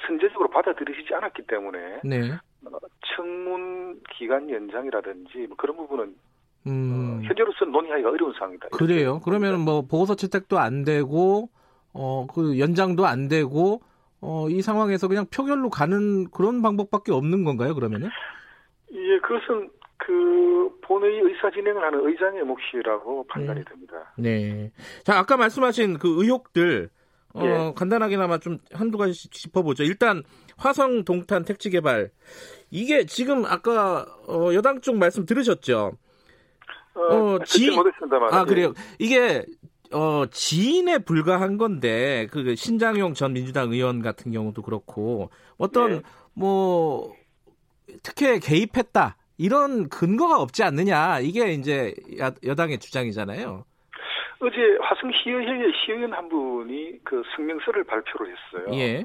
선제적으로 받아들이시지 않았기 때문에 네. 어, 청문 기간 연장이라든지 뭐 그런 부분은 음. 어, 현재로서는 논의하기가 어려운 상황이다. 그래요. 그러면 뭐 보고서 채택도 안 되고 어 그 연장도 안 되고 어 이 상황에서 그냥 표결로 가는 그런 방법밖에 없는 건가요? 그러면은? 예, 그것은 그 본회의 의사 진행을 하는 의장의 몫이라고 판단이 네. 됩니다. 네. 자, 아까 말씀하신 그 의혹들 어, 예. 간단하게나마 좀 한두 가지 짚어보죠. 일단 화성 동탄 택지 개발 이게 지금 아까 어, 여당 쪽 말씀 들으셨죠? 어, 어, 지- 못했습니다만. 아 그래요. 이게 어, 지인에 불과한 건데 그 신장용 전 민주당 의원 같은 경우도 그렇고 어떤 네. 뭐 특혜 개입했다 이런 근거가 없지 않느냐 이게 이제 야, 여당의 주장이잖아요. 어제 화성시의회의 시의원 한 분이 그 성명서를 발표를 했어요. 예.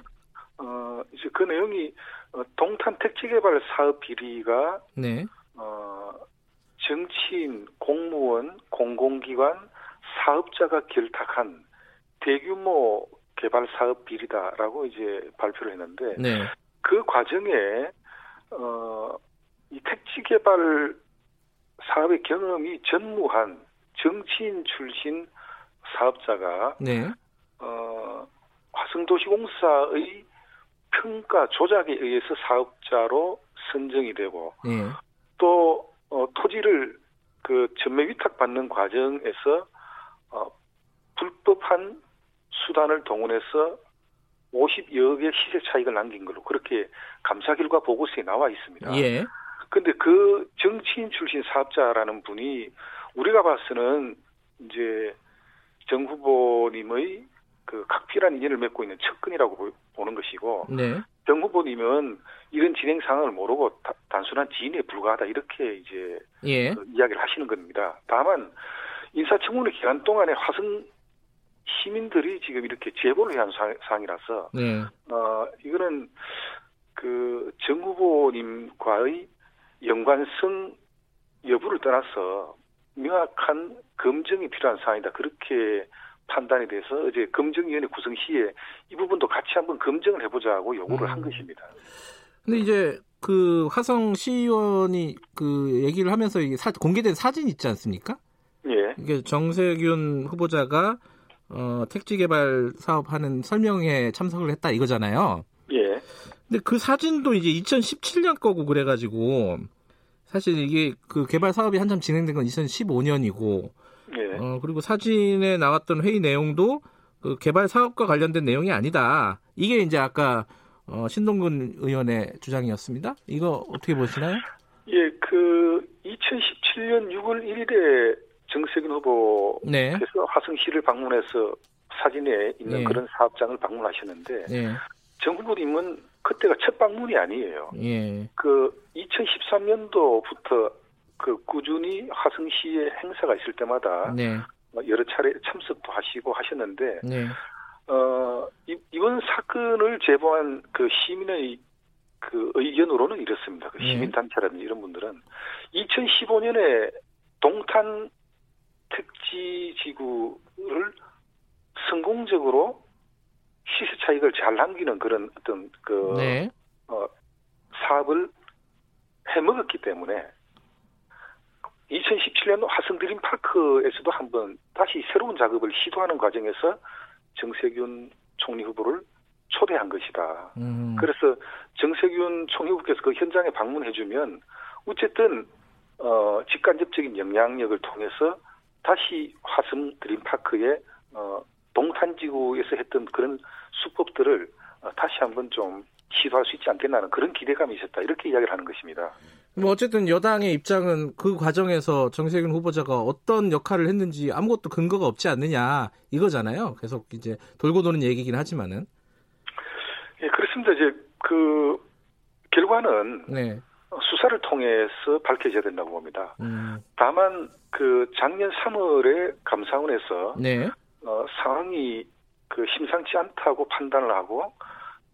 어, 이제 그 내용이 어, 동탄 택지개발 사업 비리가 네. 어, 정치인, 공무원, 공공기관, 사업자가 결탁한 대규모 개발 사업 비리다라고 이제 발표를 했는데 네. 그 과정에 어, 이 택지 개발 사업의 경험이 전무한 정치인 출신 사업자가 네. 어, 화성도시공사의 평가 조작에 의해서 사업자로 선정이 되고 예. 또 어, 토지를 그 전매 위탁 받는 과정에서 어, 불법한 수단을 동원해서 50여억의 시세 차익을 남긴 걸로 그렇게 감사 결과 보고서에 나와 있습니다. 예. 근데 그 정치인 출신 사업자라는 분이 우리가 봐서는 이제 정 후보님의 그 각필한 인연을 맺고 있는 측근이라고 보- 보는 것이고 네. 정 후보님은 이런 진행 상황을 모르고 다- 단순한 지인에 불과하다 이렇게 이제 예. 그 이야기를 하시는 겁니다. 다만 인사청문회 기간 동안에 화성 시민들이 지금 이렇게 제보를 한 사- 사항이라서 네. 어 이거는 그 정 후보님과의 연관성 여부를 떠나서 명확한 검증이 필요한 사항이다. 그렇게 판단이 돼서 어제 검증위원회 구성 시에 이 부분도 같이 한번 검증을 해보자고 요구를 한 음. 것입니다. 근데 이제 그 화성 시의원이 그 얘기를 하면서 이게 사- 공개된 사진 있지 않습니까? 예, 이게 정세균 후보자가 어, 택지 개발 사업하는 설명회에 참석을 했다 이거잖아요. 예, 근데 그 사진도 이제 2017년 거고 그래가지고 사실 이게 그 개발 사업이 한참 진행된 건 2015년이고 예. 어, 그리고 사진에 나왔던 회의 내용도 그 개발 사업과 관련된 내용이 아니다. 이게 이제 아까 어, 신동근 의원의 주장이었습니다. 이거 어떻게 보시나요? 예, 그 2017년 6월 1일에 정세균 후보께서 네. 화성시를 방문해서 사진에 있는 예. 그런 사업장을 방문하셨는데 예. 정 후보님은 그때가 첫 방문이 아니에요. 예. 그 2013년도부터 그 꾸준히 화성시에 행사가 있을 때마다 네. 뭐 여러 차례 참석도 하시고 하셨는데 네. 어 이, 이번 사건을 제보한 그 시민의 그 의견으로는 이렇습니다. 그 네. 시민 단체라든지 이런 분들은 2015년에 동탄 특지 지구를 성공적으로 시세 차익을 잘 남기는 그런 어떤 그 네. 어, 사업을 해먹었기 때문에 2017년 화성 드림파크에서도 한번 다시 새로운 작업을 시도하는 과정에서 정세균 총리 후보를 초대한 것이다. 음. 그래서 정세균 총리 후보께서 그 현장에 방문해주면 어쨌든 어, 직간접적인 영향력을 통해서 다시 화성 드림파크의 어, 동탄지구에서 했던 그런 수법들을 어, 다시 한번 좀 시도할 수 있지 않겠나는 그런 기대감이 있었다 이렇게 이야기를 하는 것입니다. 뭐 어쨌든 여당의 입장은 그 과정에서 정세균 후보자가 어떤 역할을 했는지 아무것도 근거가 없지 않느냐 이거잖아요. 계속 이제 돌고 도는 얘기긴 하지만은. 예, 그렇습니다. 이제 그 결과는 네. 수사를 통해서 밝혀져야 된다고 봅니다. 음. 다만 그 작년 3월에 감사원에서 네. 어, 상황이 그 심상치 않다고 판단을 하고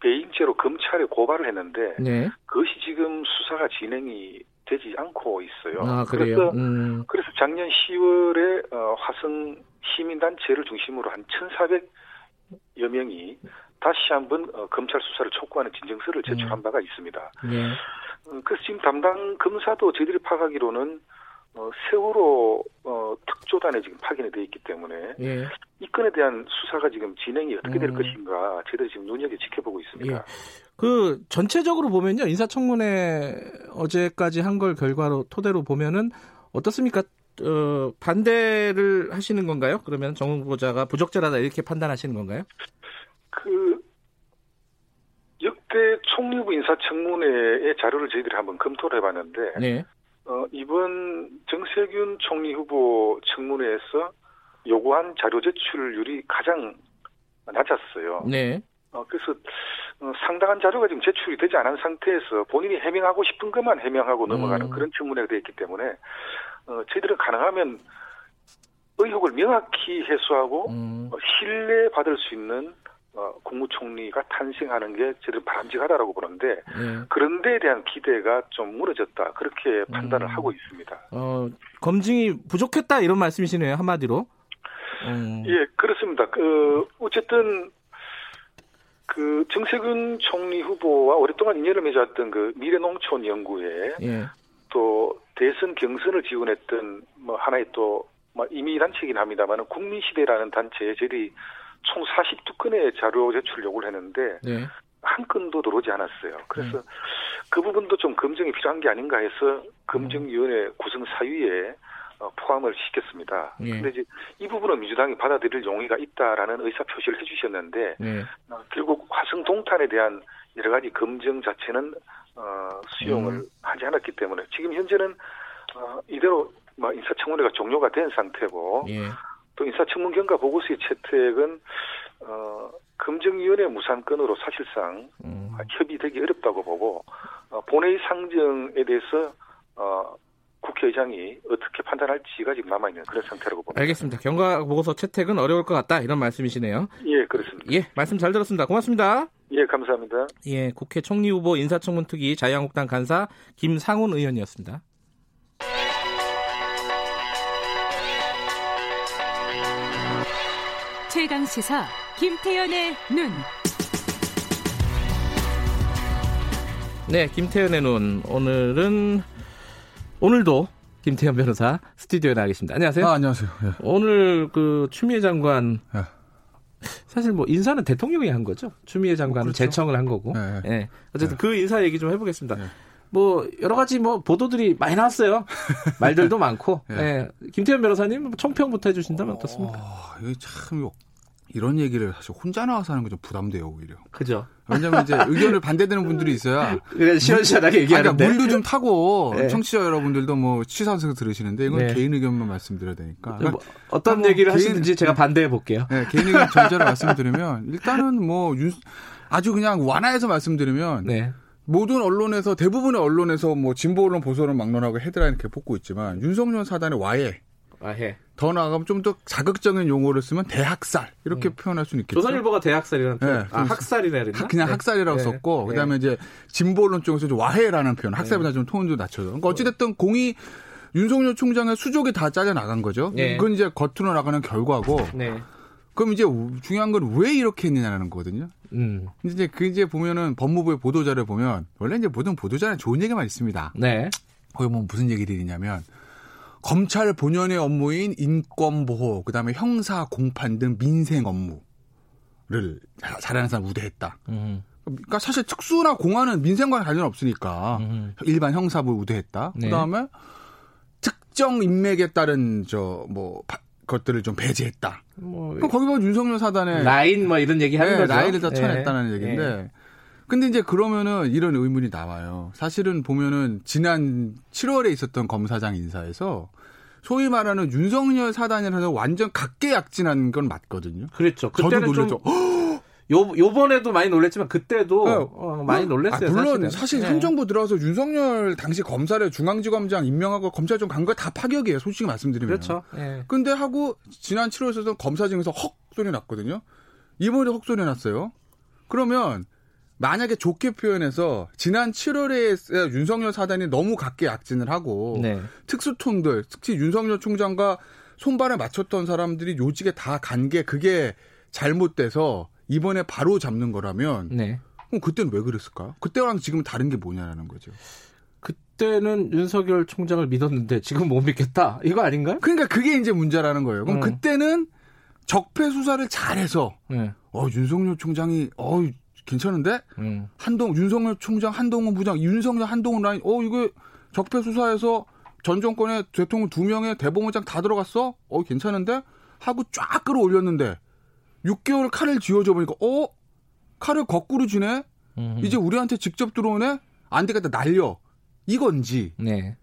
배임죄로 검찰에 고발을 했는데 네. 그것이 지금 수사가 진행이 되지 않고 있어요. 아, 그래서 음. 그래서 작년 10월에 어, 화성 시민단체를 중심으로 한 1,400여 명이 다시 한번 어, 검찰 수사를 촉구하는 진정서를 제출한 음. 바가 있습니다. 네. 어, 그래서 지금 담당 검사도 저희들이 파악하기로는 어, 세월호 어, 특조단에 지금 파견이 돼 있기 때문에 예. 이 건에 대한 수사가 지금 진행이 어떻게 될 음. 것인가 저희들이 지금 눈여겨 지켜보고 있습니다. 예. 그 전체적으로 보면요 인사청문회 어제까지 한 걸 결과로 토대로 보면은 어떻습니까? 어, 반대를 하시는 건가요? 그러면 정 후보자가 부적절하다 이렇게 판단하시는 건가요? 그 역대 총리부 인사청문회의 자료를 저희들이 한번 검토를 해봤는데 네. 어, 이번 정세균 총리 후보 청문회에서 요구한 자료 제출률이 가장 낮았어요. 네. 어, 그래서 어, 상당한 자료가 지금 제출이 되지 않은 상태에서 본인이 해명하고 싶은 것만 해명하고 넘어가는 음. 그런 청문회가 되어 있기 때문에 어, 저희들은 가능하면 의혹을 명확히 해소하고 음. 어, 신뢰받을 수 있는 어, 국무총리가 탄생하는 게 저는 바람직하다라고 보는데 네. 그런 데에 대한 기대가 좀 무너졌다 그렇게 판단을 음. 하고 있습니다. 어, 검증이 부족했다 이런 말씀이시네요 한마디로. 음. 예 그렇습니다. 그 어쨌든 그 정세균 총리 후보와 오랫동안 인연을 맺었던 그 미래농촌 연구회 예. 또 대선 경선을 지원했던 뭐 하나의 또 뭐 이미 단체이긴 합니다만은 국민시대라는 단체에 저희들이 총 42건의 자료 제출 요구를 했는데 네. 한 건도 들어오지 않았어요. 그래서 네. 그 부분도 좀 검증이 필요한 게 아닌가 해서 검증위원회 구성 사유에 어, 포함을 시켰습니다. 예. 근데 이제 이 부분은 민주당이 받아들일 용의가 있다라는 의사 표시를 해주셨는데 예. 어, 결국 화성 동탄에 대한 여러 가지 검증 자체는 어, 수용을 음. 하지 않았기 때문에 지금 현재는 어, 이대로 뭐 인사청문회가 종료가 된 상태고 예. 또 인사청문 경과 보고서의 채택은 어, 검증위원회 무산건으로 사실상 음. 협의되기 어렵다고 보고 어, 본회의 상정에 대해서 어, 국회의장이 어떻게 판단할지가 지금 남아있는 그런 상태라고 봅니다. 알겠습니다. 경과 보고서 채택은 어려울 것 같다 이런 말씀이시네요. 예, 그렇습니다. 예, 말씀 잘 들었습니다. 고맙습니다. 예, 감사합니다. 예, 국회 총리 후보 인사청문 특위 자유한국당 간사 김상훈 의원이었습니다. 최강 시사 김태연의 눈. 네, 김태연의 눈. 오늘은 오늘도 김태현 변호사 스튜디오에 나와 계십니다. 안녕하세요. 아, 안녕하세요. 예. 오늘 그 추미애 장관 예. 사실 뭐 인사는 대통령이 한 거죠. 추미애 장관은 뭐 그렇죠. 제청을 한 거고. 예. 예. 어쨌든 예. 그 인사 얘기 좀 해보겠습니다. 예. 뭐 여러 가지 뭐 보도들이 많이 나왔어요. 말들도 많고. 예. 예. 김태현 변호사님 총평부터 해주신다면 어떻습니까? 어, 이게 참 이런 얘기를 사실 혼자 나와서 하는 게 좀 부담돼요 오히려. 그죠. 왜냐면 이제 의견을 반대되는 분들이 있어야 시원시원하게 얘기하는데 그러니까 물도 좀 타고 네. 청취자 여러분들도 뭐 시사선에서 들으시는데 이건 네. 개인 의견만 말씀드려야 되니까. 그러니까 뭐 어떤 뭐 얘기를 개인, 하시는지 제가 반대해 볼게요. 네, 개인 의견 전제로 말씀드리면 일단은 뭐 윤, 아주 그냥 완화해서 말씀드리면 네. 모든 언론에서 대부분의 언론에서 뭐 진보 언론 보수 언론 막론하고 헤드라인 이렇게 뽑고 있지만 윤석열 사단의 와해 아해. 더 나아가면 좀 더 자극적인 용어를 쓰면 대학살 이렇게 음. 표현할 수는 있겠죠. 조선일보가 대학살이라는 표현. 네. 아, 학살이라 그랬나? 그냥 네. 학살이라고 네. 썼고 네. 그다음에 이제 진보 언론 쪽에서 좀 와해라는 표현. 학살보다 네. 좀좀 낮춰서. 그러니까 어찌됐든 공이 윤석열 총장의 수족이 다 잘려 나간 거죠. 네. 그건 이제 겉으로 나가는 결과고. 네. 그럼 이제 중요한 건 왜 이렇게 했느냐는 거거든요. 음. 이제 그 이제 보면은 법무부의 보도자를 보면 원래 이제 모든 보도자는 좋은 얘기만 있습니다. 네. 거기 뭐 무슨 얘기들이 있냐면 검찰 본연의 업무인 인권 보호, 그다음에 형사 공판 등 민생 업무를 잘하는 사람 우대했다. 음. 그러니까 사실 특수나 공안은 민생과 관련 없으니까 음. 일반 형사부 우대했다. 네. 그다음에 특정 인맥에 따른 저 뭐 것들을 좀 배제했다. 뭐 거기 보면 윤석열 사단의 라인 뭐 이런 얘기 하는 네, 거죠. 라인을 다 쳐냈다는 네. 얘기인데. 네. 근데 이제 그러면은 이런 의문이 나와요. 사실은 보면은 지난 7월에 있었던 검사장 인사에서 소위 말하는 윤석열 사단이라는 완전 각계약진한 건 맞거든요. 그렇죠. 그때는 저도 놀랐죠. 요, 요번에도 많이 놀랬지만 그때도 네. 어, 많이 놀랬어요. 아, 물론 사실은. 사실 네. 현 정부 들어서 윤석열 당시 검사를 중앙지검장 임명하고 검찰 좀간거 다 파격이에요. 솔직히 말씀드리면. 그렇죠. 네. 근데 하고 지난 7월에 있었던 검사 중에서 헉 소리 났거든요. 이번에 헉 소리 났어요. 그러면 만약에 좋게 표현해서 지난 7월에 윤석열 사단이 너무 각계 약진을 하고 네. 특수통들 특히 윤석열 총장과 손발을 맞췄던 사람들이 요직에 다 간 게 그게 잘못돼서 이번에 바로 잡는 거라면 네. 그럼 그때는 왜 그랬을까? 그때랑 지금 다른 게 뭐냐라는 거죠. 그때는 윤석열 총장을 믿었는데 지금 못 믿겠다. 이거 아닌가요? 그러니까 그게 이제 문제라는 거예요. 그럼 음. 그때는 적폐 수사를 잘해서 네. 어 윤석열 총장이 어 괜찮은데 음. 한동 윤석열 총장 한동훈 부장 윤석열 한동훈 라인 어 이거 적폐 수사에서 전 정권의 대통령 두 명의 대법원장 다 들어갔어 어 괜찮은데 하고 쫙 끌어올렸는데 6개월 칼을 쥐어줘 보니까 어? 칼을 거꾸로 쥐네? 음흠. 이제 우리한테 직접 들어오네? 안 되겠다. 날려. 이건지. 네.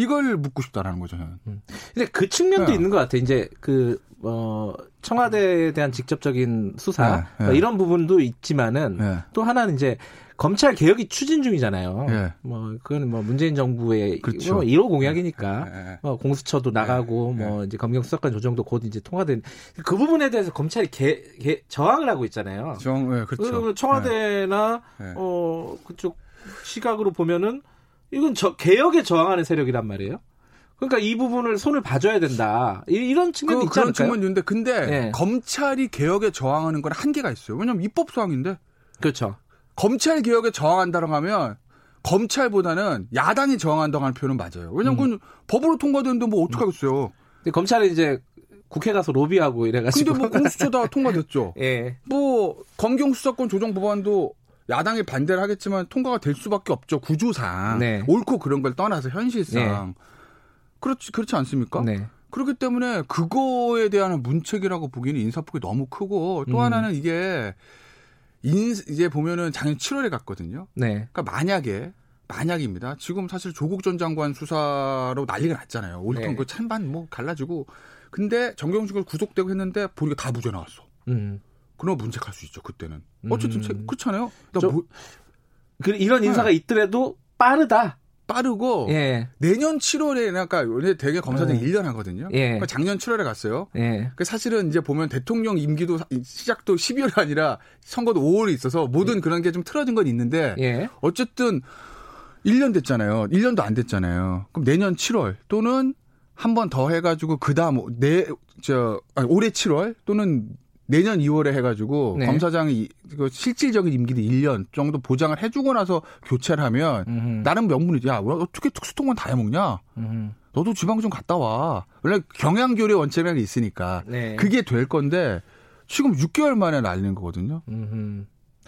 이걸 묻고 싶다라는 거죠. 저는. 음. 근데 그 측면도 네. 있는 것 같아요. 이제 그 어, 청와대에 대한 직접적인 수사 네, 네. 뭐 이런 부분도 있지만은 네. 또 하나는 이제 검찰 개혁이 추진 중이잖아요. 네. 뭐 그건 뭐 문재인 정부의 그렇죠. 뭐 1호 공약이니까 네. 뭐 공수처도 나가고 뭐 이제 검경 수사권 조정도 곧 이제 통과된 그 부분에 대해서 검찰이 개, 개 저항을 하고 있잖아요. 정, 네, 그렇죠. 청와대나 어 그쪽 시각으로 보면은 이건 저 개혁에 저항하는 세력이란 말이에요. 그러니까 이 부분을 손을 봐줘야 된다. 이런 측면이 그, 있지? 그런 측면이 있는데 근데 네. 검찰이 개혁에 저항하는 건 한계가 있어요. 왜냐하면 입법 사항인데. 그렇죠. 검찰 개혁에 저항한다고 하면 검찰보다는 야당이 저항한다고 하는 표현은 맞아요. 왜냐하면 음. 법으로 통과되는데 뭐 어떡하겠어요. 근데 검찰은 이제 국회 가서 로비하고 이래가지고. 근데 뭐 공수처 다 통과됐죠. 예. 뭐 검경 수사권 조정 법안도 야당이 반대를 하겠지만 통과가 될 수밖에 없죠. 구조상. 네. 옳고 그런 걸 떠나서 현실상. 네. 그렇지 그렇지 않습니까? 네. 그렇기 때문에 그거에 대한 문책이라고 보기에는 인사폭이 너무 크고 또 음. 하나는 이게 인 이제 보면은 작년 7월에 갔거든요. 네. 그러니까 만약에 만약입니다. 지금 사실 조국 전 장관 수사로 난리가 났잖아요. 올리턴 네. 그 찬반 뭐 갈라지고 근데 정경식을 구속되고 했는데 보니까 다 무죄 나왔어. 음. 그럼 문책할 수 있죠. 그때는 어쨌든 음. 그렇잖아요. 뭐, 그 이런 인사가 네. 있더라도 빠르다. 빠르고 예. 내년 7월에 그러니까 원래 대개 검사장 음. 1년 하거든요. 예. 그러니까 작년 7월에 갔어요. 예. 그 사실은 이제 보면 대통령 임기도 시작도 12월이 아니라 선거도 5월에 있어서 모든 예. 그런 게 좀 틀어진 건 있는데 예. 어쨌든 1년 됐잖아요. 1년도 안 됐잖아요. 그럼 내년 7월 또는 한 번 더 해가지고 그 다음 내저 올해 7월 또는 내년 2월에 해가지고 네. 검사장이 그 실질적인 임기를 1년 정도 보장을 해주고 나서 교체를 하면 음흠. 나름 명분이지. 야, 어떻게 특수통관 다 해먹냐? 음흠. 너도 지방 좀 갔다 와. 원래 경향교류 원칙이라는 게 있으니까 네. 그게 될 건데 지금 6개월 만에 날리는 거거든요.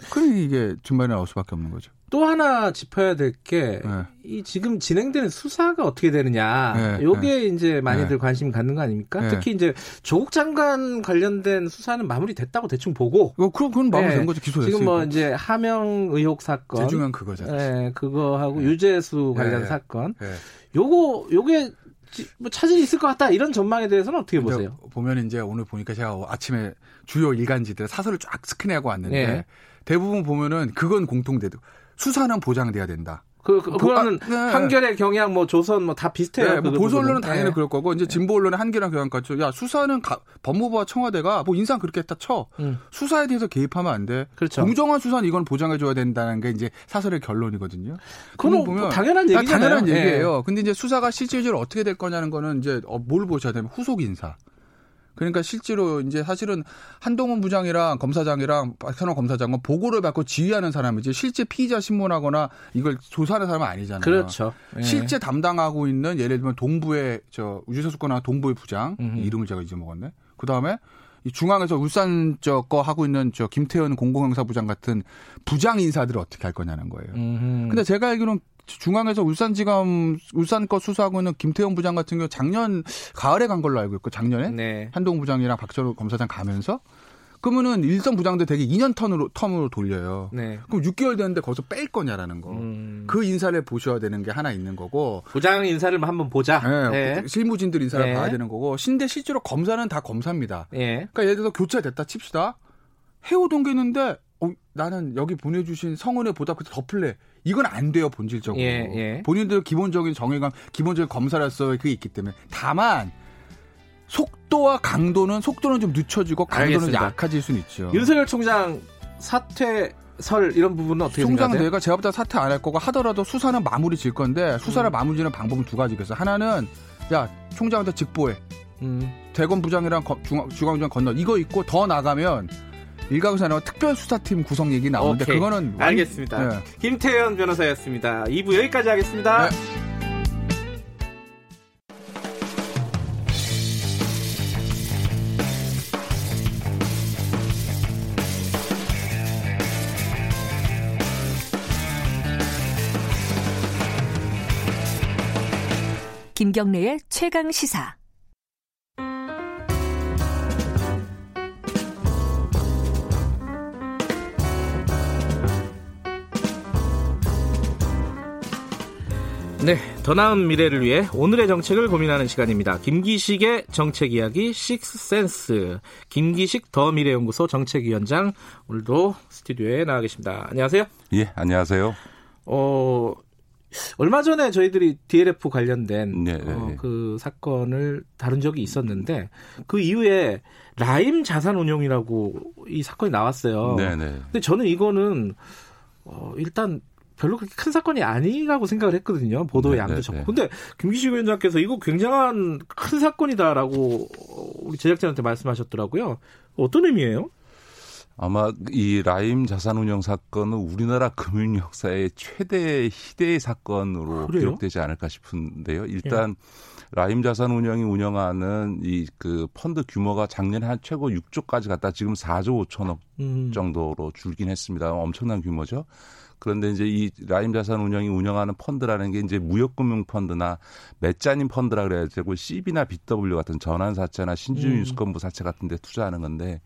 그러니 이게 중반에 나올 수밖에 없는 거죠. 또 하나 짚어야 될 게이 네. 지금 진행되는 수사가 어떻게 되느냐. 네. 요게 네. 이제 많이들 네. 관심 갖는 거 아닙니까? 네. 특히 이제 조국 장관 관련된 수사는 마무리됐다고 대충 보고. 어, 그럼 그건 마무리된 네. 거죠. 기소됐어요. 지금 뭐 이제 하명 의혹 사건. 제일 중요한 그거잖아요. 네, 그거하고 유재수 관련 사건. 요거 요게 뭐 차질이 있을 것 같다 이런 전망에 대해서는 어떻게 보세요? 보면 이제 오늘 보니까 제가 아침에 주요 일간지들 사설을 쫙 스캔하고 왔는데 대부분 보면은 그건 공통되도 수사는 보장돼야 된다. 그, 그 그거는 아, 네. 한겨레 경향 뭐 조선 뭐 다 비슷해요. 네, 뭐 보수 언론은 당연히 네. 그럴 거고 이제 진보 언론은 한겨레 경향까지 야 수사는 가, 법무부와 청와대가 뭐 인상 그렇게 했다 쳐 음. 수사에 대해서 개입하면 안 돼. 그렇죠. 공정한 수사는 이건 보장해 줘야 된다는 게 이제 사설의 결론이거든요. 그건 보면 당연한 얘기잖아요. 당연한 네. 얘기예요. 근데 이제 수사가 실질적으로 어떻게 될 거냐는 거는 이제 어, 뭘 보셔야 되면 후속 인사. 그러니까 실제로 이제 사실은 한동훈 부장이랑 검사장이랑 박현호 검사장은 보고를 받고 지휘하는 사람이지 실제 피의자 신문하거나 이걸 조사하는 사람은 아니잖아요. 그렇죠. 예. 실제 담당하고 있는 예를 들면 동부의 저 우주사수권나 동부의 부장 음흠. 이름을 제가 잊어먹었네. 그 다음에 이 중앙에서 울산 저 거 하고 있는 저 김태현 공공행사부장 같은 부장 인사들을 어떻게 할 거냐는 거예요. 음흠. 근데 제가 알기로는 중앙에서 울산지검 울산 거 수사하고 있는 김태형 부장 같은 경우 작년 가을에 간 걸로 알고 있고 작년에 네. 한동 부장이랑 박철호 검사장 가면서 그러면은 일선 부장도 되게 2년 턴으로 텀으로 돌려요. 네. 그럼 6개월 됐는데 거기서 뺄 거냐라는 거. 음. 그 인사를 보셔야 되는 게 하나 있는 거고. 부장 인사를 한번 보자. 네. 네. 실무진들 인사를 네. 봐야 되는 거고. 신대 실제로 검사는 다 검사입니다. 예. 그러니까 예를 들어서 교체됐다 칩시다. 해오던 게 있는데 어, 나는 여기 보내주신 성원에 보다 그더 플레. 이건 안 돼요 본질적으로. 예, 예. 본인들 기본적인 정의감, 기본적인 검사로서의 그게 있기 때문에. 다만 속도와 강도는 속도는 좀 늦춰지고 강도는 알겠습니다. 약해질 수는 있죠. 윤석열 총장 사퇴 설 이런 부분은 어떻게 총장? 내가 제가 보다 사퇴 안 할 거고 하더라도 수사는 마무리 질 건데 수사를 음. 마무리 지는 방법은 두 가지겠어. 하나는 야 총장한테 직보해. 음. 대검 부장이랑 중앙, 중앙부장 건너 이거 있고 더 나가면 일각에서는 특별수사팀 구성 얘기 나오는데 오케이. 그거는 알겠습니다. 네. 김태현 변호사였습니다. 2부 여기까지 하겠습니다. 네. 김경래의 최강 시사. 네, 더 나은 미래를 위해 오늘의 정책을 고민하는 시간입니다. 김기식의 정책 이야기 식스센스 김기식 더 미래연구소 정책위원장 오늘도 스튜디오에 나와 계십니다. 안녕하세요. 예, 안녕하세요. 어, 얼마 전에 저희들이 DLF 관련된 네, 네, 어, 네. 그 사건을 다룬 적이 있었는데 그 이후에 라임 자산운용이라고 이 사건이 나왔어요. 네, 네. 근데 저는 이거는 어, 일단 별로 그렇게 큰 사건이 아니라고 생각을 했거든요. 보도의 네, 양도 네, 적고. 네. 근데 김기식 위원장께서 이거 굉장한 큰 사건이다라고 우리 제작진한테 말씀하셨더라고요. 어떤 의미예요? 아마 이 라임 자산운용 사건은 우리나라 금융 역사의 최대 희대의 사건으로 그래요? 기록되지 않을까 싶은데요. 일단 예. 라임 자산운용이 운영하는 이 그 펀드 규모가 작년에 한 최고 6조까지 갔다 지금 4조 5천억 음. 정도로 줄긴 했습니다. 엄청난 규모죠. 그런데 이제 이 라임 자산 운영이 운영하는 펀드라는 게 이제 무역금융 펀드나 메자닌 펀드라 그래야 되고 CB나 BW 같은 전환사채나 신주유수권부 음. 사채 같은 데 투자하는 건데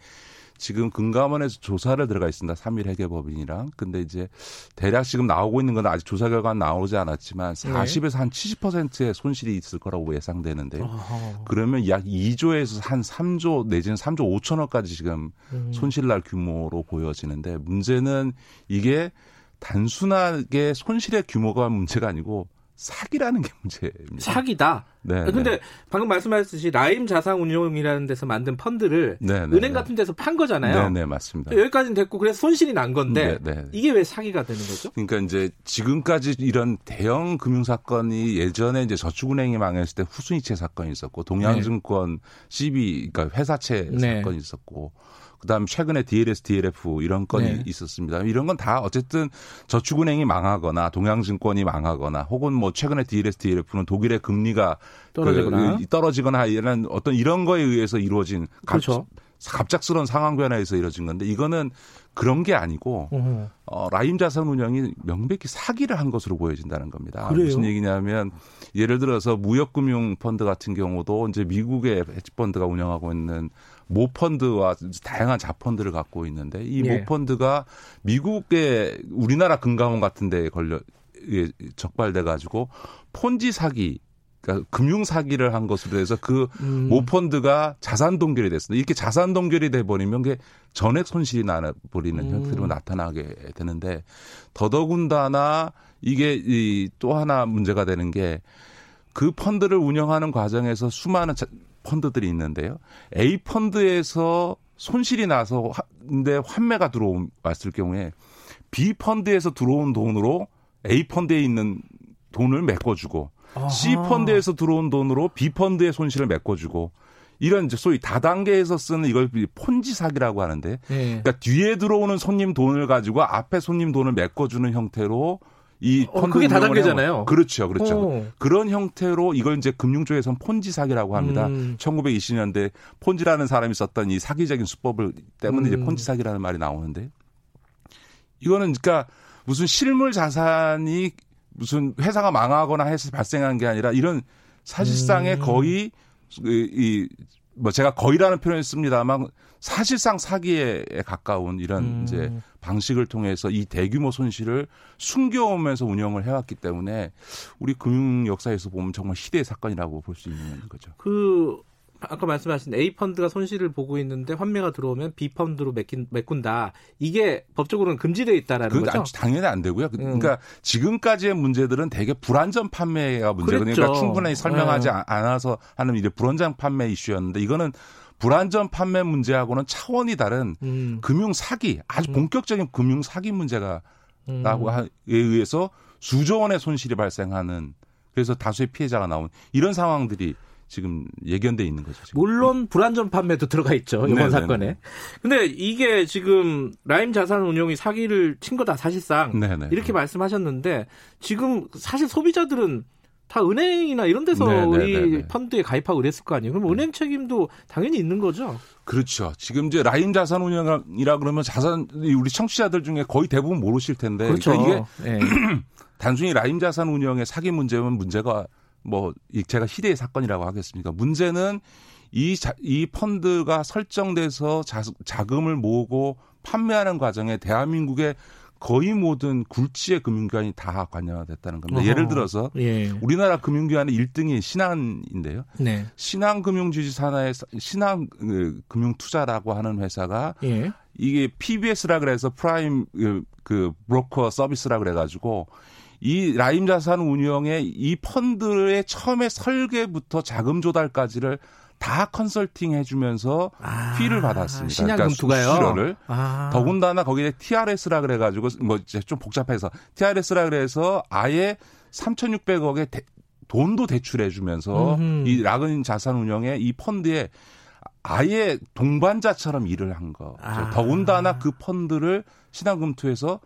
지금 금감원에서 조사를 들어가 있습니다. 3일 회계법인이랑. 근데 이제 대략 지금 나오고 있는 건 아직 조사 결과는 나오지 않았지만 40에서 네. 한 70%의 손실이 있을 거라고 예상되는데 어허. 그러면 약 2조에서 한 3조 내지는 3조 5천억까지 지금 음. 손실 날 규모로 보여지는데 문제는 이게 단순하게 손실의 규모가 문제가 아니고 사기라는 게 문제입니다. 사기다. 네. 근데 네. 방금 말씀하셨듯이 라임 자산운용이라는 데서 만든 펀드를 네, 네, 은행 네. 같은 데서 판 거잖아요. 네, 네, 맞습니다. 여기까지는 됐고 그래서 손실이 난 건데 네, 이게 왜 사기가 되는 거죠? 그러니까 이제 지금까지 이런 대형 금융 사건이 예전에 이제 저축은행이 망했을 때 후순위채 사건이 있었고 동양증권 CB 그러니까 회사채 사건이 있었고 그다음 최근에 DLS, DLF 이런 건이 네. 있었습니다. 이런 건 다 어쨌든 저축은행이 망하거나 동양증권이 망하거나 혹은 뭐 최근에 DLS, DLF는 독일의 금리가 떨어지거나, 그, 떨어지거나 이런 어떤 이런 거에 의해서 이루어진 그렇죠. 갑작스러운 상황 변화에서 이루어진 건데 이거는 그런 게 아니고 어, 라임 자산 운영이 명백히 사기를 한 것으로 보여진다는 겁니다. 그래요? 무슨 얘기냐면 예를 들어서 무역금융 펀드 같은 경우도 이제 미국의 헤지 펀드가 운영하고 있는 모펀드와 다양한 자펀드를 갖고 있는데 이 예. 모펀드가 미국의 우리나라 금감원 같은 데에 걸려 예, 적발돼 가지고 폰지 사기 그러니까 금융 사기를 한 것으로 해서 그 음. 모펀드가 자산 동결이 됐습니다. 이렇게 자산 동결이 돼 버리면 게 전액 손실이 나 버리는 음. 형태로 나타나게 되는데 더더군다나 이게 이 또 하나 문제가 되는 게 그 펀드를 운영하는 과정에서 수많은 펀드들이 있는데요. A 펀드에서 손실이 나서 근데 환매가 들어왔을 경우에 B 펀드에서 들어온 돈으로 A 펀드에 있는 돈을 메꿔주고 아하. C 펀드에서 들어온 돈으로 B 펀드의 손실을 메꿔주고 이런 이제 소위 다단계에서 쓰는 이걸 폰지 사기라고 하는데, 네. 그러니까 뒤에 들어오는 손님 돈을 가지고 앞에 손님 돈을 메꿔주는 형태로 이 어, 그게 다단계잖아요. 그렇죠, 그렇죠. 오. 그런 형태로 이걸 이제 금융 쪽에서는 폰지 사기라고 합니다. 음. 1920년대 폰지라는 사람이 썼던 이 사기적인 수법을 때문에 음. 이제 폰지 사기라는 말이 나오는데 이거는 그러니까 무슨 실물 자산이 무슨 회사가 망하거나 해서 발생한 게 아니라 이런 사실상의 음. 거의 이 뭐 제가 거의라는 표현을 씁니다만 사실상 사기에 가까운 이런 음. 이제 방식을 통해서 이 대규모 손실을 숨겨오면서 운영을 해왔기 때문에 우리 금융 역사에서 보면 정말 시대의 사건이라고 볼 수 있는 거죠. 그 아까 말씀하신 A 펀드가 손실을 보고 있는데 환매가 들어오면 B 펀드로 메낀, 메꾼다. 이게 법적으로는 금지되어 있다라는 거죠. 당연히 안 되고요. 음. 그러니까 음. 지금까지의 문제들은 되게 불안전 판매가 그랬죠. 그러니까 충분히 설명하지 네. 않아서 하는 이제 불안전 판매 이슈였는데 이거는 불안전 판매 문제하고는 차원이 다른 음. 금융 사기, 아주 음. 본격적인 금융 사기 문제가 라고 음. 에 의해서 수조 원의 손실이 발생하는 그래서 다수의 피해자가 나온 이런 상황들이 지금 예견돼 있는 거죠. 지금. 물론 불안전 판매도 들어가 있죠 이번 네네네. 사건에. 근데 이게 지금 라임 자산 운용이 사기를 친 거다 사실상 네네. 이렇게 말씀하셨는데 지금 사실 소비자들은 다 은행이나 이런 데서 이 펀드에 가입하고 그랬을 거 아니에요. 그럼 은행 책임도 당연히 있는 거죠. 그렇죠. 지금 이제 라임 자산 운용이라 그러면 자산 우리 청취자들 중에 거의 대부분 모르실 텐데 그렇죠. 그러니까 이게 네. 단순히 라임 자산 운용의 사기 문제면 문제가 뭐 제가 희대의 사건이라고 하겠습니까? 문제는 이, 자, 이 펀드가 설정돼서 자, 자금을 모으고 판매하는 과정에 대한민국의 거의 모든 굴지의 금융기관이 다 관여됐다는 겁니다. 어허. 예를 들어서 예. 우리나라 금융기관의 1등이 신한인데요. 네. 신한금융주주 산하의 신한금융투자라고 그, 하는 회사가 예. 이게 PBS라 그래서 prime 그, 그 broker service라 그래가지고 이 라임 자산 운용의 이 펀드의 처음에 설계부터 자금 조달까지를 다 컨설팅 해주면서 아, fee를 받았습니다. 신한금투가요. 그러니까 아. 더군다나 거기에 TRS라 그래가지고 뭐 이제 좀 복잡해서 TRS라 그래서 아예 3,600억의 대, 돈도 대출해주면서 음흠. 이 라임 자산 운용의 이 펀드에 아예 동반자처럼 일을 한 거. 아. 더군다나 그 펀드를 신한금투에서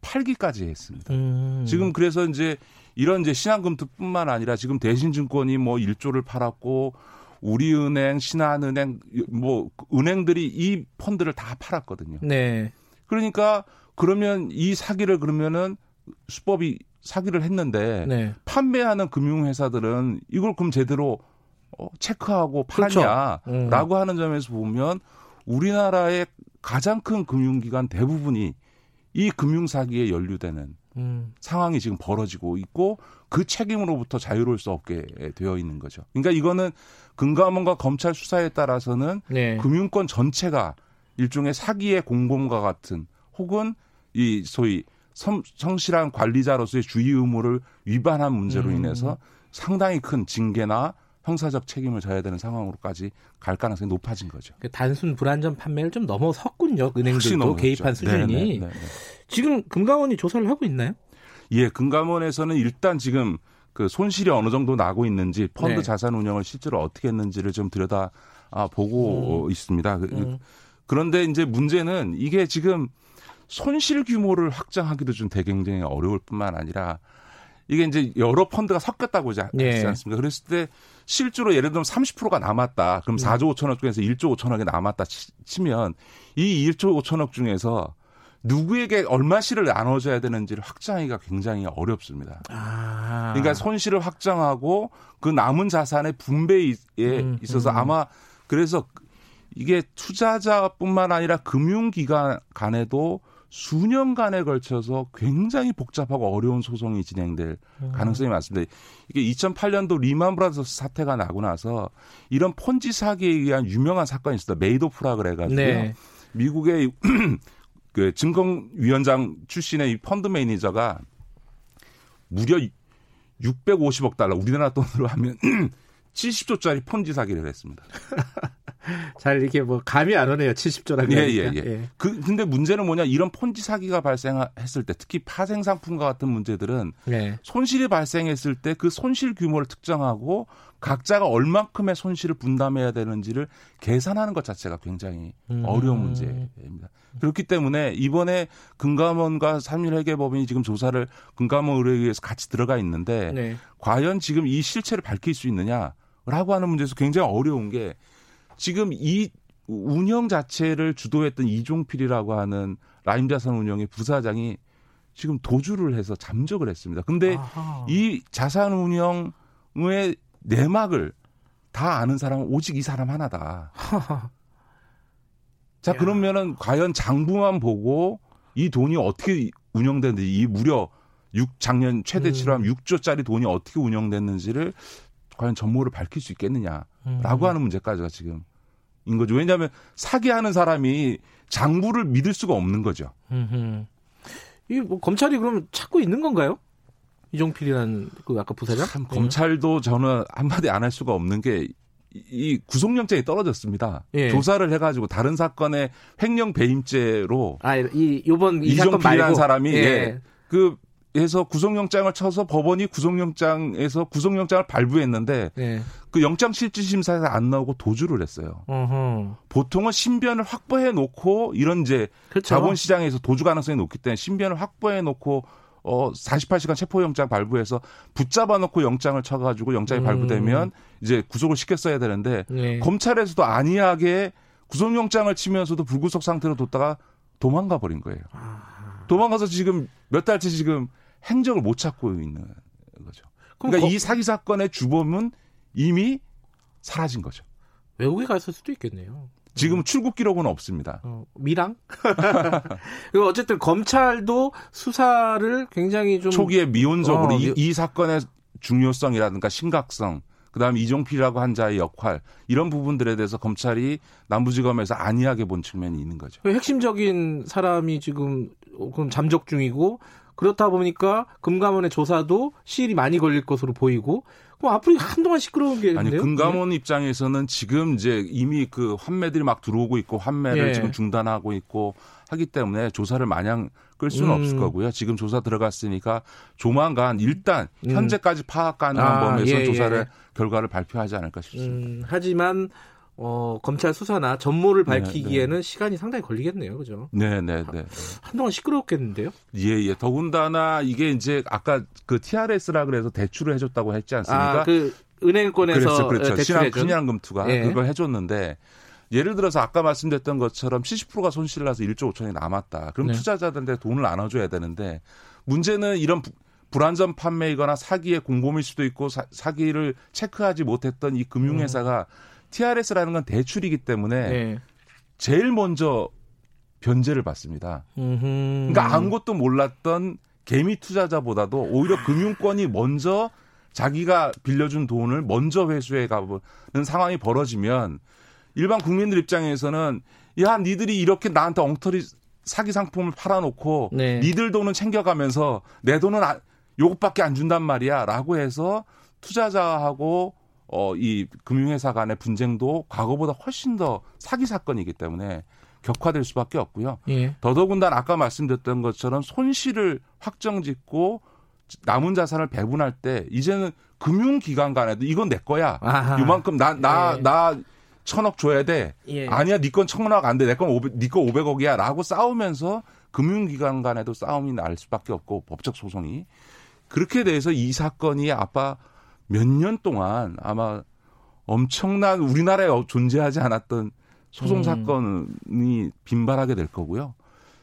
팔기까지 했습니다. 음. 지금 그래서 이제 이런 이제 신한금투뿐만 아니라 지금 대신증권이 뭐 1조를 팔았고 우리은행, 신한은행 뭐 은행들이 이 펀드를 다 팔았거든요. 네. 그러니까 그러면 이 사기를 그러면은 수법이 사기를 했는데 네. 판매하는 금융회사들은 이걸 그럼 제대로 어, 체크하고 팔았냐라고 그렇죠. 음. 하는 점에서 보면 우리나라의 가장 큰 금융기관 대부분이 이 금융사기에 연루되는 음. 상황이 지금 벌어지고 있고 그 책임으로부터 자유로울 수 없게 되어 있는 거죠. 그러니까 이거는 금감원과 검찰 수사에 따라서는 네. 금융권 전체가 일종의 사기의 공범과 같은 혹은 이 소위 성, 성실한 관리자로서의 주의 의무를 위반한 문제로 음. 인해서 상당히 큰 징계나 형사적 책임을 져야 되는 상황으로까지 갈 가능성이 높아진 거죠. 그 단순 불안전 판매를 좀 넘어섰군요. 은행들도 개입한 수준이. 네네, 네네. 네. 지금 금감원이 조사를 하고 있나요? 예, 금감원에서는 일단 지금 그 손실이 어느 정도 나고 있는지 펀드 네. 자산 운영을 실제로 어떻게 했는지를 좀 들여다 아, 보고 음. 있습니다. 그, 음. 그런데 이제 문제는 이게 지금 손실 규모를 확장하기도 좀 되게 굉장히 어려울 뿐만 아니라 이게 이제 여러 펀드가 섞였다고 하지 네. 않습니까? 그랬을 때 실제로 예를 들면 30%가 남았다. 그럼 4조 5천억 중에서 1조 5천억이 남았다 치 면 이 1조 5천억 중에서 누구에게 얼마씩을 나눠줘야 되는지를 확장하기가 굉장히 어렵습니다. 아. 그러니까 손실을 확장하고 그 남은 자산의 분배에 음, 있어서 음. 아마 그래서 이게 투자자뿐만 아니라 금융기관 간에도 수년간에 걸쳐서 굉장히 복잡하고 어려운 소송이 진행될 음. 가능성이 많습니다. 이게 2008년도 리만 브라더스 사태가 나고 나서 이런 폰지 사기에 의한 유명한 사건이 있었다. 메이도프라 그래가지고요. 네. 미국의 그 증권위원장 출신의 이 펀드 매니저가 무려 650억 달러 우리나라 돈으로 하면 70조짜리 폰지 사기를 했습니다. 잘 이렇게 뭐 감이 안 오네요. 70조라는 예, 예, 예, 예. 그 근데 문제는 뭐냐? 이런 폰지 사기가 발생했을 때 특히 파생 상품과 같은 문제들은 네. 손실이 발생했을 때 그 손실 규모를 특정하고 각자가 얼만큼의 손실을 분담해야 되는지를 계산하는 것 자체가 굉장히 음. 어려운 문제입니다. 그렇기 때문에 이번에 금감원과 삼일회계법인이 지금 조사를 금감원 의뢰위에서 같이 들어가 있는데 네. 과연 지금 이 실체를 밝힐 수 있느냐라고 하는 문제에서 굉장히 어려운 게 지금 이 운영 자체를 주도했던 이종필이라고 하는 라임자산 운영의 부사장이 지금 도주를 해서 잠적을 했습니다. 근데 아하. 이 자산 운영의 내막을 다 아는 사람은 오직 이 사람 하나다. 자, 그러면은 과연 장부만 보고 이 돈이 어떻게 운영되는지 이 무려 6 작년 최대치로 음. 6조짜리 돈이 어떻게 운영됐는지를 과연 전모를 밝힐 수 있겠느냐라고 음. 하는 문제까지가 지금 인 거죠. 왜냐하면 사기하는 사람이 장부를 믿을 수가 없는 거죠. 이뭐 검찰이 그럼 찾고 있는 건가요? 이종필이라는 그 아까 부사장? 참, 검찰도 저는 한마디 안 할 수가 없는 게 이 구속영장이 떨어졌습니다. 예. 조사를 해가지고 다른 사건의 횡령 배임죄로 아이 요번 이 사건 말고 사람이 예. 예. 그 해서 구속영장을 쳐서 법원이 구속영장에서 구속영장을 발부했는데 네. 그 영장 실질 심사에서 안 나오고 도주를 했어요. 어허. 보통은 신변을 확보해 놓고 이런 이제 그렇죠. 자본시장에서 도주 가능성이 높기 때문에 신변을 확보해 놓고 어 48시간 체포영장 발부해서 붙잡아 놓고 영장을 쳐가지고 영장이 음. 발부되면 이제 구속을 시켰어야 되는데 네. 검찰에서도 안이하게 구속영장을 치면서도 불구속 상태로 뒀다가 도망가 버린 거예요. 아. 도망가서 지금 몇 달째 지금 행적을 못 찾고 있는 거죠. 그러니까 거... 이 사기 사건의 주범은 이미 사라진 거죠. 외국에 갔을 수도 있겠네요. 지금 음. 출국 기록은 없습니다. 어, 미랑? 그리고 어쨌든 검찰도 수사를 굉장히 좀 초기에 미온적으로 어, 이, 이, 사건의 중요성이라든가 심각성, 그다음에 이종필이라고 한 자의 역할 이런 부분들에 대해서 검찰이 남부지검에서 안이하게 본 측면이 있는 거죠. 핵심적인 사람이 지금 그럼 잠적 중이고 그렇다 보니까 금감원의 조사도 시일이 많이 걸릴 것으로 보이고 그럼 앞으로 한동안 시끄러운 게 아니 금감원 네. 입장에서는 지금 이제 이미 그 환매들이 막 들어오고 있고 환매를 예. 지금 중단하고 있고 하기 때문에 조사를 마냥 끌 수는 음. 없을 거고요. 지금 조사 들어갔으니까 조만간 일단 음. 현재까지 파악 가능한 아, 범위에서 예, 조사를 예. 결과를 발표하지 않을까 싶습니다. 음, 하지만 어, 검찰 수사나 전모를 네, 밝히기에는 네, 네. 시간이 상당히 걸리겠네요. 그죠? 네, 네, 네. 한동안 시끄럽겠는데요? 예, 예. 더군다나 이게 이제 아까 그 TRS라 그래서 대출을 해줬다고 했지 않습니까? 아, 그 은행권에서 그렇죠, 그렇죠. 신한, 신한금투가 예. 그걸 해줬는데 예를 들어서 아까 말씀드렸던 것처럼 70%가 손실 나서 1조 5천이 남았다. 그럼 네. 투자자들한테 돈을 나눠줘야 되는데 문제는 이런 부, 불안전 판매이거나 사기의 공범일 수도 있고 사, 사기를 체크하지 못했던 이 금융회사가 음. TRS라는 건 대출이기 때문에 네. 제일 먼저 변제를 받습니다. 음흠. 그러니까 아무것도 몰랐던 개미 투자자보다도 오히려 금융권이 먼저 자기가 빌려준 돈을 먼저 회수해 가보는 상황이 벌어지면 일반 국민들 입장에서는 야 니들이 이렇게 나한테 엉터리 사기 상품을 팔아놓고 네. 니들 돈은 챙겨가면서 내 돈은 아, 요것밖에 안 준단 말이야라고 해서 투자자하고 어, 이 금융회사 간의 분쟁도 과거보다 훨씬 더 사기 사건이기 때문에 격화될 수밖에 없고요. 예. 더더군다나 아까 말씀드렸던 것처럼 손실을 확정짓고 남은 자산을 배분할 때 이제는 금융기관 간에도 이건 내 거야. 아하. 이만큼 나 나나 예. 천억 줘야 돼. 예. 아니야, 네건 천억 안 돼. 내건 오백, 네건 오백억이야라고 싸우면서 금융기관 간에도 싸움이 날 수밖에 없고 법적 소송이 그렇게 돼서 이 사건이 아빠 몇 년 동안 아마 엄청난 우리나라에 존재하지 않았던 소송 음. 사건이 빈발하게 될 거고요.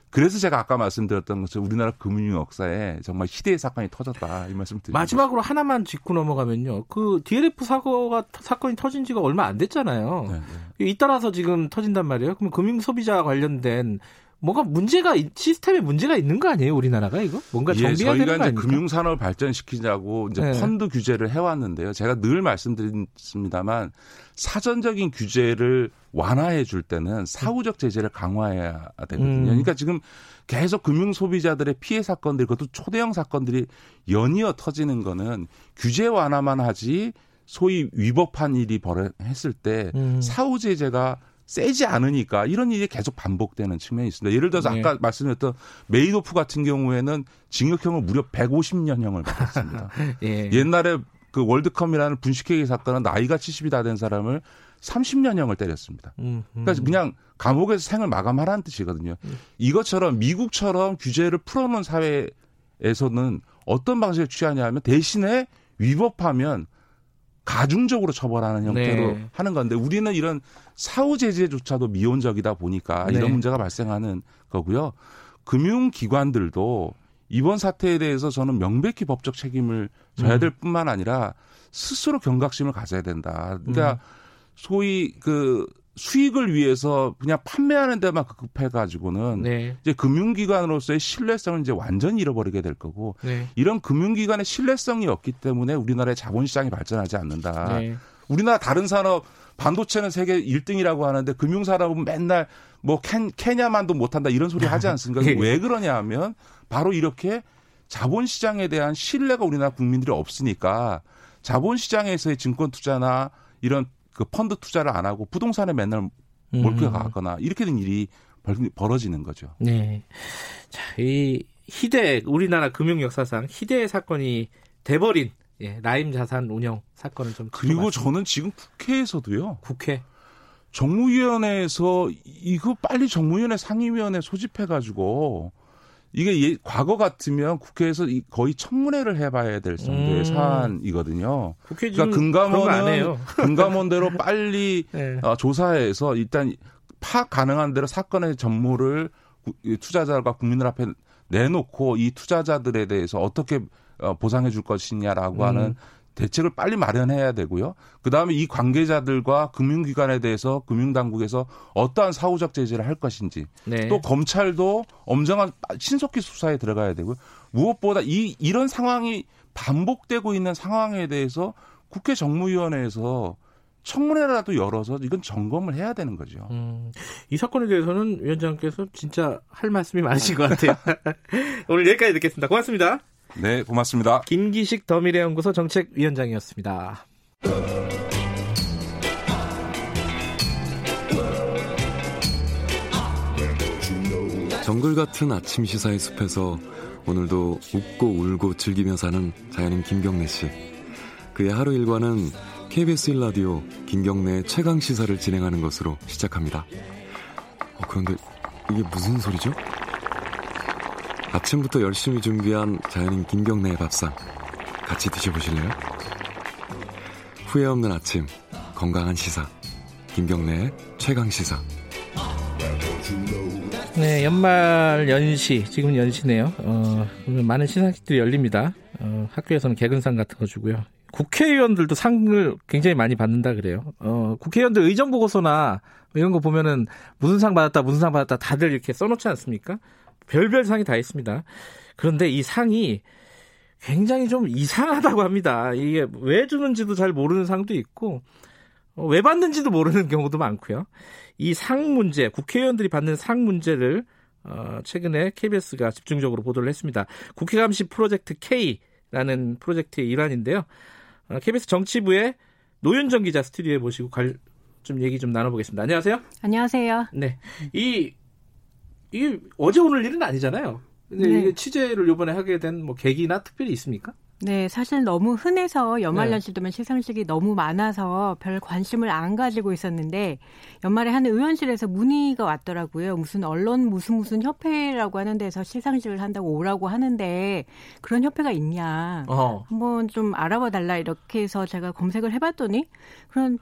그래서 제가 아까 말씀드렸던 것처럼 우리나라 금융 역사에 정말 희대의 사건이 터졌다 이 말씀 드립니다. 마지막으로 하나만 짚고 넘어가면요. 그 DLF 사고가 사건이 터진 지가 얼마 안 됐잖아요. 네, 네. 잇따라서 지금 터진단 말이에요. 그럼 금융 소비자 관련된 뭔가 문제가 시스템에 문제가 있는 거 아니에요 우리나라가 이거 뭔가 정비해야 예, 되는 거 아닙니까? 저희가 금융산업을 발전시키자고 이제 네. 펀드 규제를 해왔는데요. 제가 늘 말씀드렸습니다만 사전적인 규제를 완화해 줄 때는 사후적 제재를 강화해야 되거든요. 음. 그러니까 지금 계속 금융 소비자들의 피해 사건들 그것도 초대형 사건들이 연이어 터지는 거는 규제 완화만 하지 소위 위법한 일이 발생했을 때 음. 사후 제재가 세지 않으니까 이런 일이 계속 반복되는 측면이 있습니다. 예를 들어서 네. 아까 말씀드렸던 메이도프 같은 경우에는 징역형을 무려 150년형을 받았습니다. 예. 옛날에 그 월드컴이라는 분식회계 사건은 나이가 70이 다 된 사람을 30년형을 때렸습니다. 음, 음. 그러니까 그냥 감옥에서 생을 마감하라는 뜻이거든요. 음. 이것처럼 미국처럼 규제를 풀어놓은 사회에서는 어떤 방식을 취하냐면 대신에 위법하면 가중적으로 처벌하는 형태로 네. 하는 건데 우리는 이런 사후 제재조차도 미온적이다 보니까 네. 이런 문제가 발생하는 거고요. 금융기관들도 이번 사태에 대해서 저는 명백히 법적 책임을 져야 될 음. 뿐만 아니라 스스로 경각심을 가져야 된다. 그러니까 음. 소위 그 수익을 위해서 그냥 판매하는 데만 급해 가지고는 네. 이제 금융기관으로서의 신뢰성을 이제 완전히 잃어버리게 될 거고 네. 이런 금융기관의 신뢰성이 없기 때문에 우리나라의 자본시장이 발전하지 않는다. 네. 우리나라 다른 산업 반도체는 세계 1등이라고 하는데 금융산업은 맨날 뭐 캔, 케냐만도 못한다 이런 소리 하지 않습니까? 네. 왜 그러냐 하면 바로 이렇게 자본시장에 대한 신뢰가 우리나라 국민들이 없으니까 자본시장에서의 증권 투자나 이런 그 펀드 투자를 안 하고 부동산에 맨날 몰표 가거나 음. 이렇게 된 일이 벌어지는 거죠. 네. 자, 이 희대 우리나라 금융 역사상 희대의 사건이 돼버린 예, 라임 자산 운영 사건을 좀 그리고 저는 지금 국회에서도요. 국회 정무위원회에서 이거 빨리 정무위원회 상임위원회 소집해 가지고 이게 예, 과거 같으면 국회에서 거의 청문회를 해봐야 될 정도의 음. 사안이거든요. 그러니까 금감원은 금감원대로 빨리 네. 어, 조사해서 일단 파악 가능한 대로 사건의 전무를 투자자가 국민들 앞에 내놓고 이 투자자들에 대해서 어떻게 어, 보상해 줄 것이냐라고 음. 하는 대책을 빨리 마련해야 되고요. 그 다음에 이 관계자들과 금융기관에 대해서 금융당국에서 어떠한 사후적 제재를 할 것인지 네. 또 검찰도 엄정한 신속히 수사에 들어가야 되고요. 무엇보다 이 이런 상황이 반복되고 있는 상황에 대해서 국회 정무위원회에서 청문회라도 열어서 이건 점검을 해야 되는 거죠. 음, 이 사건에 대해서는 위원장께서 진짜 할 말씀이 많으신 것 같아요. 오늘 여기까지 듣겠습니다. 고맙습니다. 네, 고맙습니다. 김기식 더미래연구소 정책위원장이었습니다. 정글 같은 아침 시사의 숲에서 오늘도 웃고 울고 즐기며 사는 자연인 김경래 씨. 그의 하루 일과는 KBS 1라디오 김경래 최강 시사를 진행하는 것으로 시작합니다. 어, 그런데 이게 무슨 소리죠? 아침부터 열심히 준비한 자연인 김경래의 밥상 같이 드셔보실래요? 후회 없는 아침 건강한 시사 김경래의 최강 시사. 네 연말 연시 지금 연시네요. 어, 많은 시상식들이 열립니다. 어, 학교에서는 개근상 같은 거 주고요. 국회의원들도 상을 굉장히 많이 받는다 그래요. 어, 국회의원들 의정 보고서나 이런 거 보면은 무슨 상 받았다 무슨 상 받았다 다들 이렇게 써놓지 않습니까 별별 상이 다 있습니다. 그런데 이 상이 굉장히 좀 이상하다고 합니다. 이게 왜 주는지도 잘 모르는 상도 있고 어, 왜 받는지도 모르는 경우도 많고요. 이 상 문제, 국회의원들이 받는 상 문제를 어, 최근에 KBS가 집중적으로 보도를 했습니다. 국회 감시 프로젝트 K라는 프로젝트의 일환인데요. 어, KBS 정치부의 노윤정 기자 스튜디오에 모시고 갈, 좀 얘기 좀 나눠보겠습니다. 안녕하세요. 안녕하세요. 네. 이 이게 어제 오늘 일은 아니잖아요. 근데 네. 이게 취재를 이번에 하게 된 뭐 계기나 특별히 있습니까? 네, 사실 너무 흔해서 연말 연시 되면 네. 시상식이 너무 많아서 별 관심을 안 가지고 있었는데 연말에 한 의원실에서 문의가 왔더라고요. 무슨 언론 무슨 무슨 협회라고 하는 데서 시상식을 한다고 오라고 하는데 그런 협회가 있냐. 어. 한번 좀 알아봐 달라 이렇게 해서 제가 검색을 해 봤더니 그런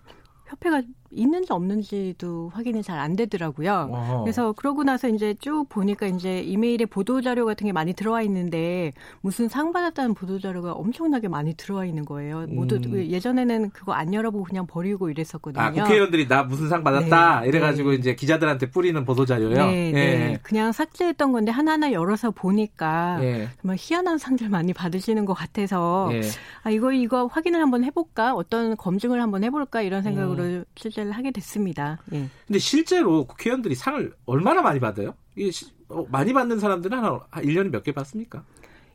협회가 있는지 없는지도 확인이 잘 안 되더라고요. 와 그래서 그러고 나서 이제 쭉 보니까 이제 이메일에 보도 자료 같은 게 많이 들어와 있는데 무슨 상 받았다는 보도 자료가 엄청나게 많이 들어와 있는 거예요. 모두 음. 예전에는 그거 안 열어보고 그냥 버리고 이랬었거든요. 아, 국회의원들이 나 무슨 상 받았다 네, 이래가지고 네. 이제 기자들한테 뿌리는 보도 자료요. 네, 네, 예. 그냥 삭제했던 건데 하나하나 열어서 보니까 예. 정말 희한한 상들 많이 받으시는 것 같아서 예. 아 이거 이거 확인을 한번 해볼까 어떤 검증을 한번 해볼까 이런 생각으로 음. 취재 를 하게 됐습니다. 예. 근데 실제로 국회의원들이 상을 얼마나 많이 받아요? 이게 어, 많이 받는 사람들은 한 1년에 몇 개 받습니까?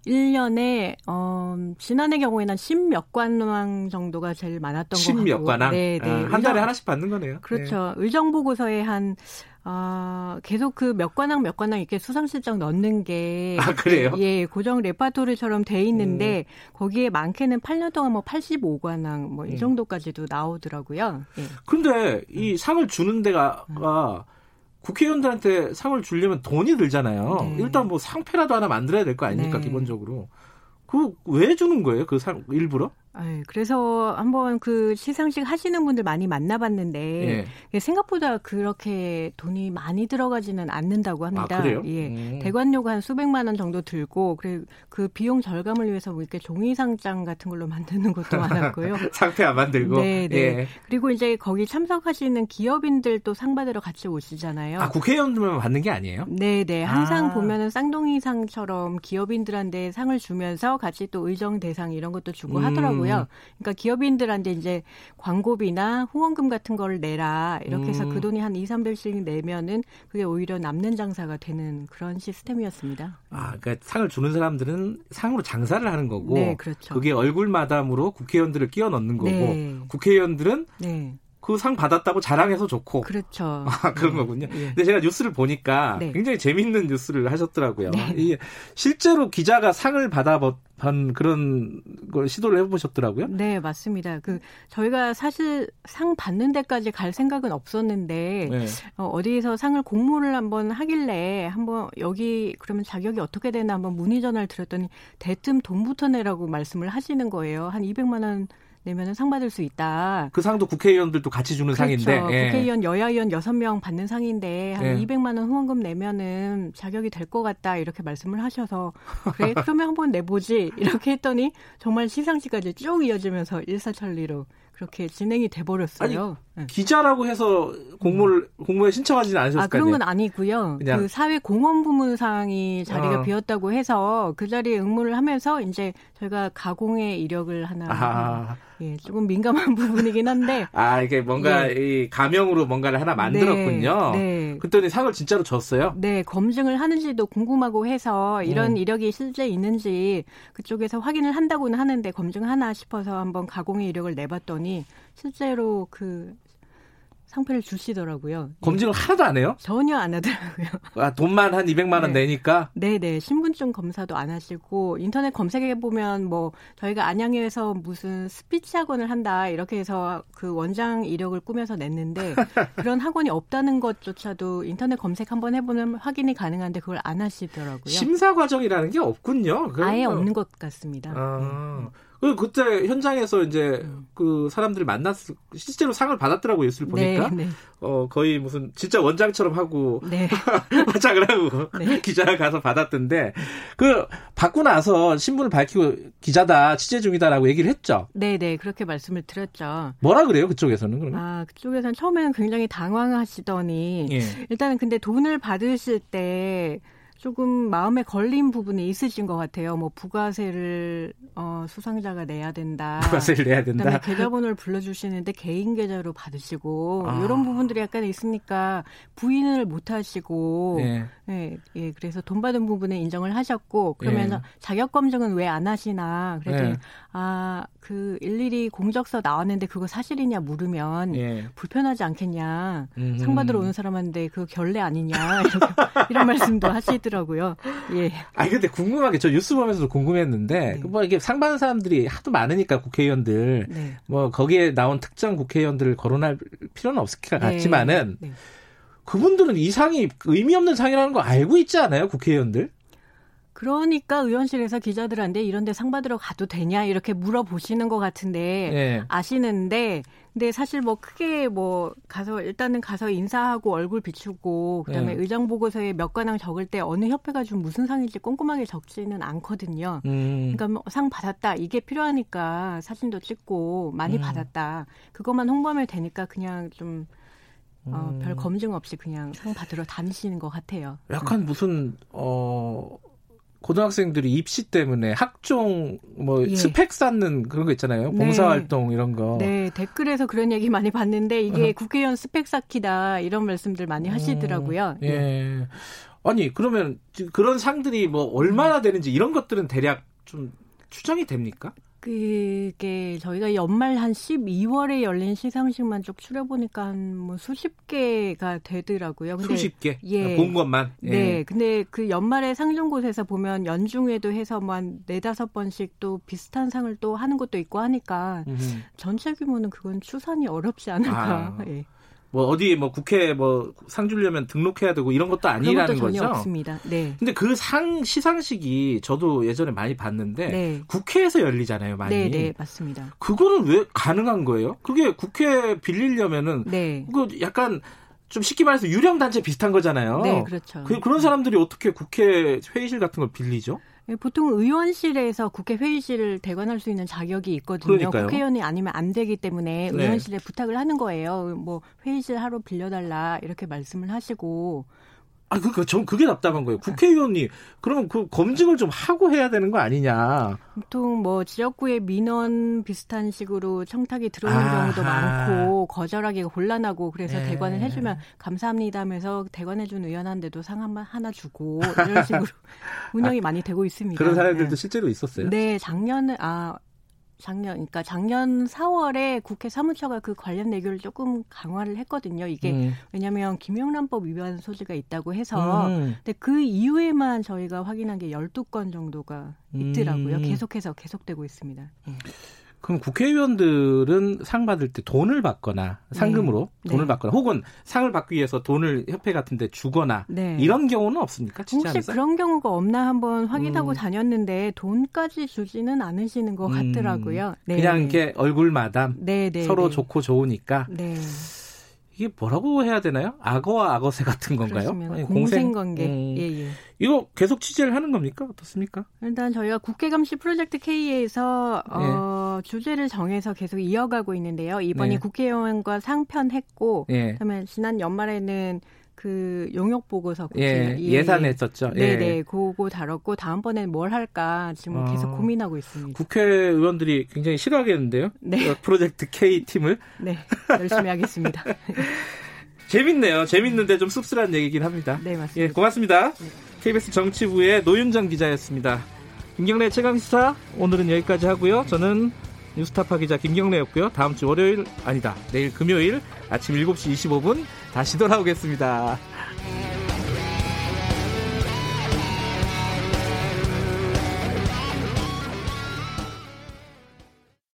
1년에 어 지난해 경우에는 한 10몇 관왕 정도가 제일 많았던 것 같고 10몇 관왕? 네, 네. 아, 한 달에 하나씩 받는 거네요. 그렇죠. 네. 의정 보고서에 한 어, 계속 그 몇 관왕 몇 관왕 이렇게 수상실장 넣는 게 아, 그래요? 예, 고정 레파토리처럼 돼 있는데 음. 거기에 많게는 8년 동안 뭐 85관왕 뭐이 음. 정도까지도 나오더라고요. 예. 근데 이 상을 주는 데가 음. 국회의원들한테 상을 주려면 돈이 들잖아요. 네. 일단 뭐 상패라도 하나 만들어야 될 거 아닙니까, 네. 기본적으로. 그 왜 주는 거예요? 그 상 일부러? 네, 그래서 한번 그 시상식 하시는 분들 많이 만나봤는데 예. 생각보다 그렇게 돈이 많이 들어가지는 않는다고 합니다. 아, 그래요? 예, 음. 대관료가 한 수백만 원 정도 들고 그래 그 비용 절감을 위해서 뭐 이렇게 종이 상장 같은 걸로 만드는 것도 많았고요. 상패 안 만들고. 네, 네. 예. 그리고 이제 거기 참석하시는 기업인들 또 상 받으러 같이 오시잖아요. 아 국회의원들만 받는 게 아니에요? 네, 네. 항상 아. 보면은 쌍둥이 상처럼 기업인들한테 상을 주면서 같이 또 의정 대상 이런 것도 주고 음. 하더라고요. 거고요. 그러니까 기업인들한테 이제 광고비나 후원금 같은 걸 내라 이렇게 해서 음. 그 돈이 한 2, 300씩 내면은 그게 오히려 남는 장사가 되는 그런 시스템이었습니다. 아, 그러니까 상을 주는 사람들은 상으로 장사를 하는 거고 네, 그렇죠. 그게 얼굴 마담으로 국회의원들을 끼워 넣는 거고 네. 국회의원들은 네. 그 상 받았다고 자랑해서 좋고. 그렇죠. 아, 그런 네. 거군요. 예. 근데 제가 뉴스를 보니까 네. 굉장히 재밌는 뉴스를 하셨더라고요. 네. 이 실제로 기자가 상을 받아본 그런 걸 시도를 해보셨더라고요. 네, 맞습니다. 그 저희가 사실 상 받는 데까지 갈 생각은 없었는데 네. 어, 디에서 상을 공모를 한번 하길래 한번 여기 그러면 자격이 어떻게 되나 한번 문의 전화를 드렸더니 대뜸 돈부터 내라고 말씀을 하시는 거예요. 한 200만 원 내면은 상 받을 수 있다. 그 상도 국회의원들도 같이 주는 그렇죠. 상인데. 예. 국회의원 여야의원 6명 받는 상인데 한 예. 200만 원 후원금 내면은 자격이 될 것 같다 이렇게 말씀을 하셔서 그래 그러면 한번 내보지 이렇게 했더니 정말 시상식까지 쭉 이어지면서 일사천리로 그렇게 진행이 돼 버렸어요. 네. 기자라고 해서 공모를 공모에 신청하지는 않으셨을 아, 그런 건 아니고요. 그냥. 그 사회 공헌 부문상이 자리가 어. 비었다고 해서 그 자리에 응모를 하면서 이제 저희가 가공의 이력을 하나 아. 예, 조금 민감한 부분이긴 한데. 아, 이게 뭔가 예. 이 가명으로 뭔가를 하나 만들었군요. 네, 네. 그랬더니 상을 진짜로 줬어요? 네, 검증을 하는지도 궁금하고 해서 이런 음. 이력이 실제 있는지 그쪽에서 확인을 한다고는 하는데 검증하나 싶어서 한번 가공의 이력을 내봤더니 실제로 그 상패를 주시더라고요. 검증을 예. 하나도 안 해요? 전혀 안 하더라고요. 아, 돈만 한 200만 원 네. 내니까? 네네. 신분증 검사도 안 하시고 인터넷 검색해보면 뭐 저희가 안양에서 무슨 스피치 학원을 한다 이렇게 해서 그 원장 이력을 꾸며서 냈는데 그런 학원이 없다는 것조차도 인터넷 검색 한번 해보면 확인이 가능한데 그걸 안 하시더라고요. 심사 과정이라는 게 없군요. 아예 없는 것 같습니다. 아. 네. 그 그때 현장에서 이제 음. 그 사람들을 만났 실제로 상을 받았더라고요 뉴스를 네, 보니까 네, 네. 어 거의 무슨 진짜 원장처럼 하고 네. 화장을 하고 네. 기자가 가서 받았던데 그 받고 나서 신분을 밝히고 기자다 취재 중이다라고 얘기를 했죠. 네네 네, 그렇게 말씀을 드렸죠. 뭐라 그래요 그쪽에서는 그러면? 아 그쪽에서는 처음에는 굉장히 당황하시더니 예. 일단은 근데 돈을 받으실 때 조금 마음에 걸린 부분이 있으신 것 같아요. 뭐 부가세를 어, 수상자가 내야 된다. 부가세를 내야 된다. 그다음에 계좌번호를 불러주시는데 개인 계좌로 받으시고 아. 이런 부분들이 약간 있으니까 부인을 못 하시고 네. 네, 예, 그래서 돈 받은 부분에 인정을 하셨고 그러면서 네. 자격 검증은 왜 안 하시나 그랬더니 네. 아 그 일일이 공적서 나왔는데 그거 사실이냐 물으면 예. 불편하지 않겠냐 음. 상 받으러 오는 사람한테 그 결례 아니냐 이런 말씀도 하시더라고요. 예. 아니 근데 궁금한 게 저 뉴스 보면서도 궁금했는데 네. 뭐 이게 상 받는 사람들이 하도 많으니까 국회의원들 네. 뭐 거기에 나온 특정 국회의원들을 거론할 필요는 없을 것 네. 같지만은. 네. 그분들은 이 상이 의미 없는 상이라는 거 알고 있지 않아요, 국회의원들? 그러니까 의원실에서 기자들한테 이런데 상 받으러 가도 되냐 이렇게 물어보시는 것 같은데 네. 아시는데 근데 사실 뭐 크게 뭐 가서 일단은 가서 인사하고 얼굴 비추고 그다음에 네. 의정 보고서에 몇 관왕 적을 때 어느 협회가 좀 무슨 상인지 꼼꼼하게 적지는 않거든요. 음. 그러니까 뭐 상 받았다 이게 필요하니까 사진도 찍고 많이 음. 받았다 그것만 홍보하면 되니까 그냥 좀 어, 별 음. 검증 없이 그냥 상 받으러 다니시는 것 같아요. 약간 무슨 어 고등학생들이 입시 때문에 학종 뭐 예. 스펙 쌓는 그런 거 있잖아요. 네. 봉사활동 이런 거. 네, 댓글에서 그런 얘기 많이 봤는데 이게 어. 국회의원 스펙 쌓기다 이런 말씀들 많이 음, 하시더라고요. 예. 예. 아니 그러면 그런 상들이 뭐 얼마나 되는지 이런 것들은 대략 좀 추정이 됩니까? 그게 저희가 연말 한 12월에 열린 시상식만 쭉 추려보니까 한 뭐 수십 개가 되더라고요. 근데 수십 개? 예. 본 것만? 예. 네. 근데 그 연말에 상중곳에서 보면 연중에도 해서 뭐한 네다섯 번씩 또 비슷한 상을 또 하는 것도 있고 하니까 음흠. 전체 규모는 그건 추산이 어렵지 않을까. 아. 예. 뭐 어디 뭐 국회 뭐 상 주려면 등록해야 되고 이런 것도 아니라는 전혀 거죠. 없습니다. 네. 근데 그 상 시상식이 저도 예전에 많이 봤는데 네. 국회에서 열리잖아요, 많이. 네, 네, 맞습니다. 그거는 왜 가능한 거예요? 그게 국회 빌리려면은 네. 그 약간 좀 쉽게 말해서 유령 단체 비슷한 거잖아요. 네, 그렇죠. 그, 그런 사람들이 어떻게 국회 회의실 같은 걸 빌리죠? 예, 보통 의원실에서 국회 회의실을 대관할 수 있는 자격이 있거든요. 그러니까요. 국회의원이 아니면 안 되기 때문에 네. 의원실에 부탁을 하는 거예요. 뭐 회의실 하루 빌려달라 이렇게 말씀을 하시고 아, 그러니까 전 그게 답답한 거예요. 국회의원이 그러면 그 검증을 좀 하고 해야 되는 거 아니냐. 보통 뭐 지역구의 민원 비슷한 식으로 청탁이 들어오는 아 경우도 많고 거절하기가 곤란하고 그래서 네. 대관을 해주면 감사합니다 하면서 대관해준 의원한테도 상 하나 주고 이런 식으로 운영이 아, 많이 되고 있습니다. 그런 사람들도 네. 실제로 있었어요? 네, 작년에 아 작년, 그러니까 작년 4월에 국회 사무처가 그 관련 내교를 조금 강화를 했거든요. 이게 음. 왜냐하면 김영란법 위반 소지가 있다고 해서, 음. 근데 그 이후에만 저희가 확인한 게 12건 정도가 있더라고요. 음. 계속해서 계속되고 있습니다. 음. 그럼 국회의원들은 상 받을 때 돈을 받거나 상금으로 네. 돈을 네. 받거나 혹은 상을 받기 위해서 돈을 협회 같은 데 주거나 네. 이런 경우는 없습니까? 혹시? 그런 경우가 없나 한번 확인하고 음. 다녔는데 돈까지 주지는 않으시는 것 음. 같더라고요. 네. 그냥 이렇게 얼굴 마담 네, 네, 서로 좋고 좋으니까. 이게 뭐라고 해야 되나요? 악어와 악어새 같은 건가요? 아니, 공생 관계. 음. 예, 예. 이거 계속 취재를 하는 겁니까? 어떻습니까? 일단 저희가 국회 감시 프로젝트 K에서 네. 어, 주제를 정해서 계속 이어가고 있는데요. 이번이 네. 국회의원과 상편했고, 네. 그다음에 지난 연말에는 그 용역 보고서 예, 예 산했었죠. 예. 네네, 그거 다뤘고 다음번에는 뭘 할까 지금 아, 계속 고민하고 있습니다. 국회의원들이 굉장히 싫어하겠는데요. 네. 프로젝트 K 팀을. 네, 열심히 하겠습니다. 재밌네요. 재밌는데 좀 씁쓸한 얘기긴 합니다. 네, 맞습니다. 예, 고맙습니다. 네. KBS 정치부의 노윤정 기자였습니다. 김경래 최강 시사 오늘은 여기까지 하고요. 저는 뉴스타파 기자 김경래였고요. 다음 주 월요일 아니다. 내일 금요일 아침 7시 25분 다시 돌아오겠습니다.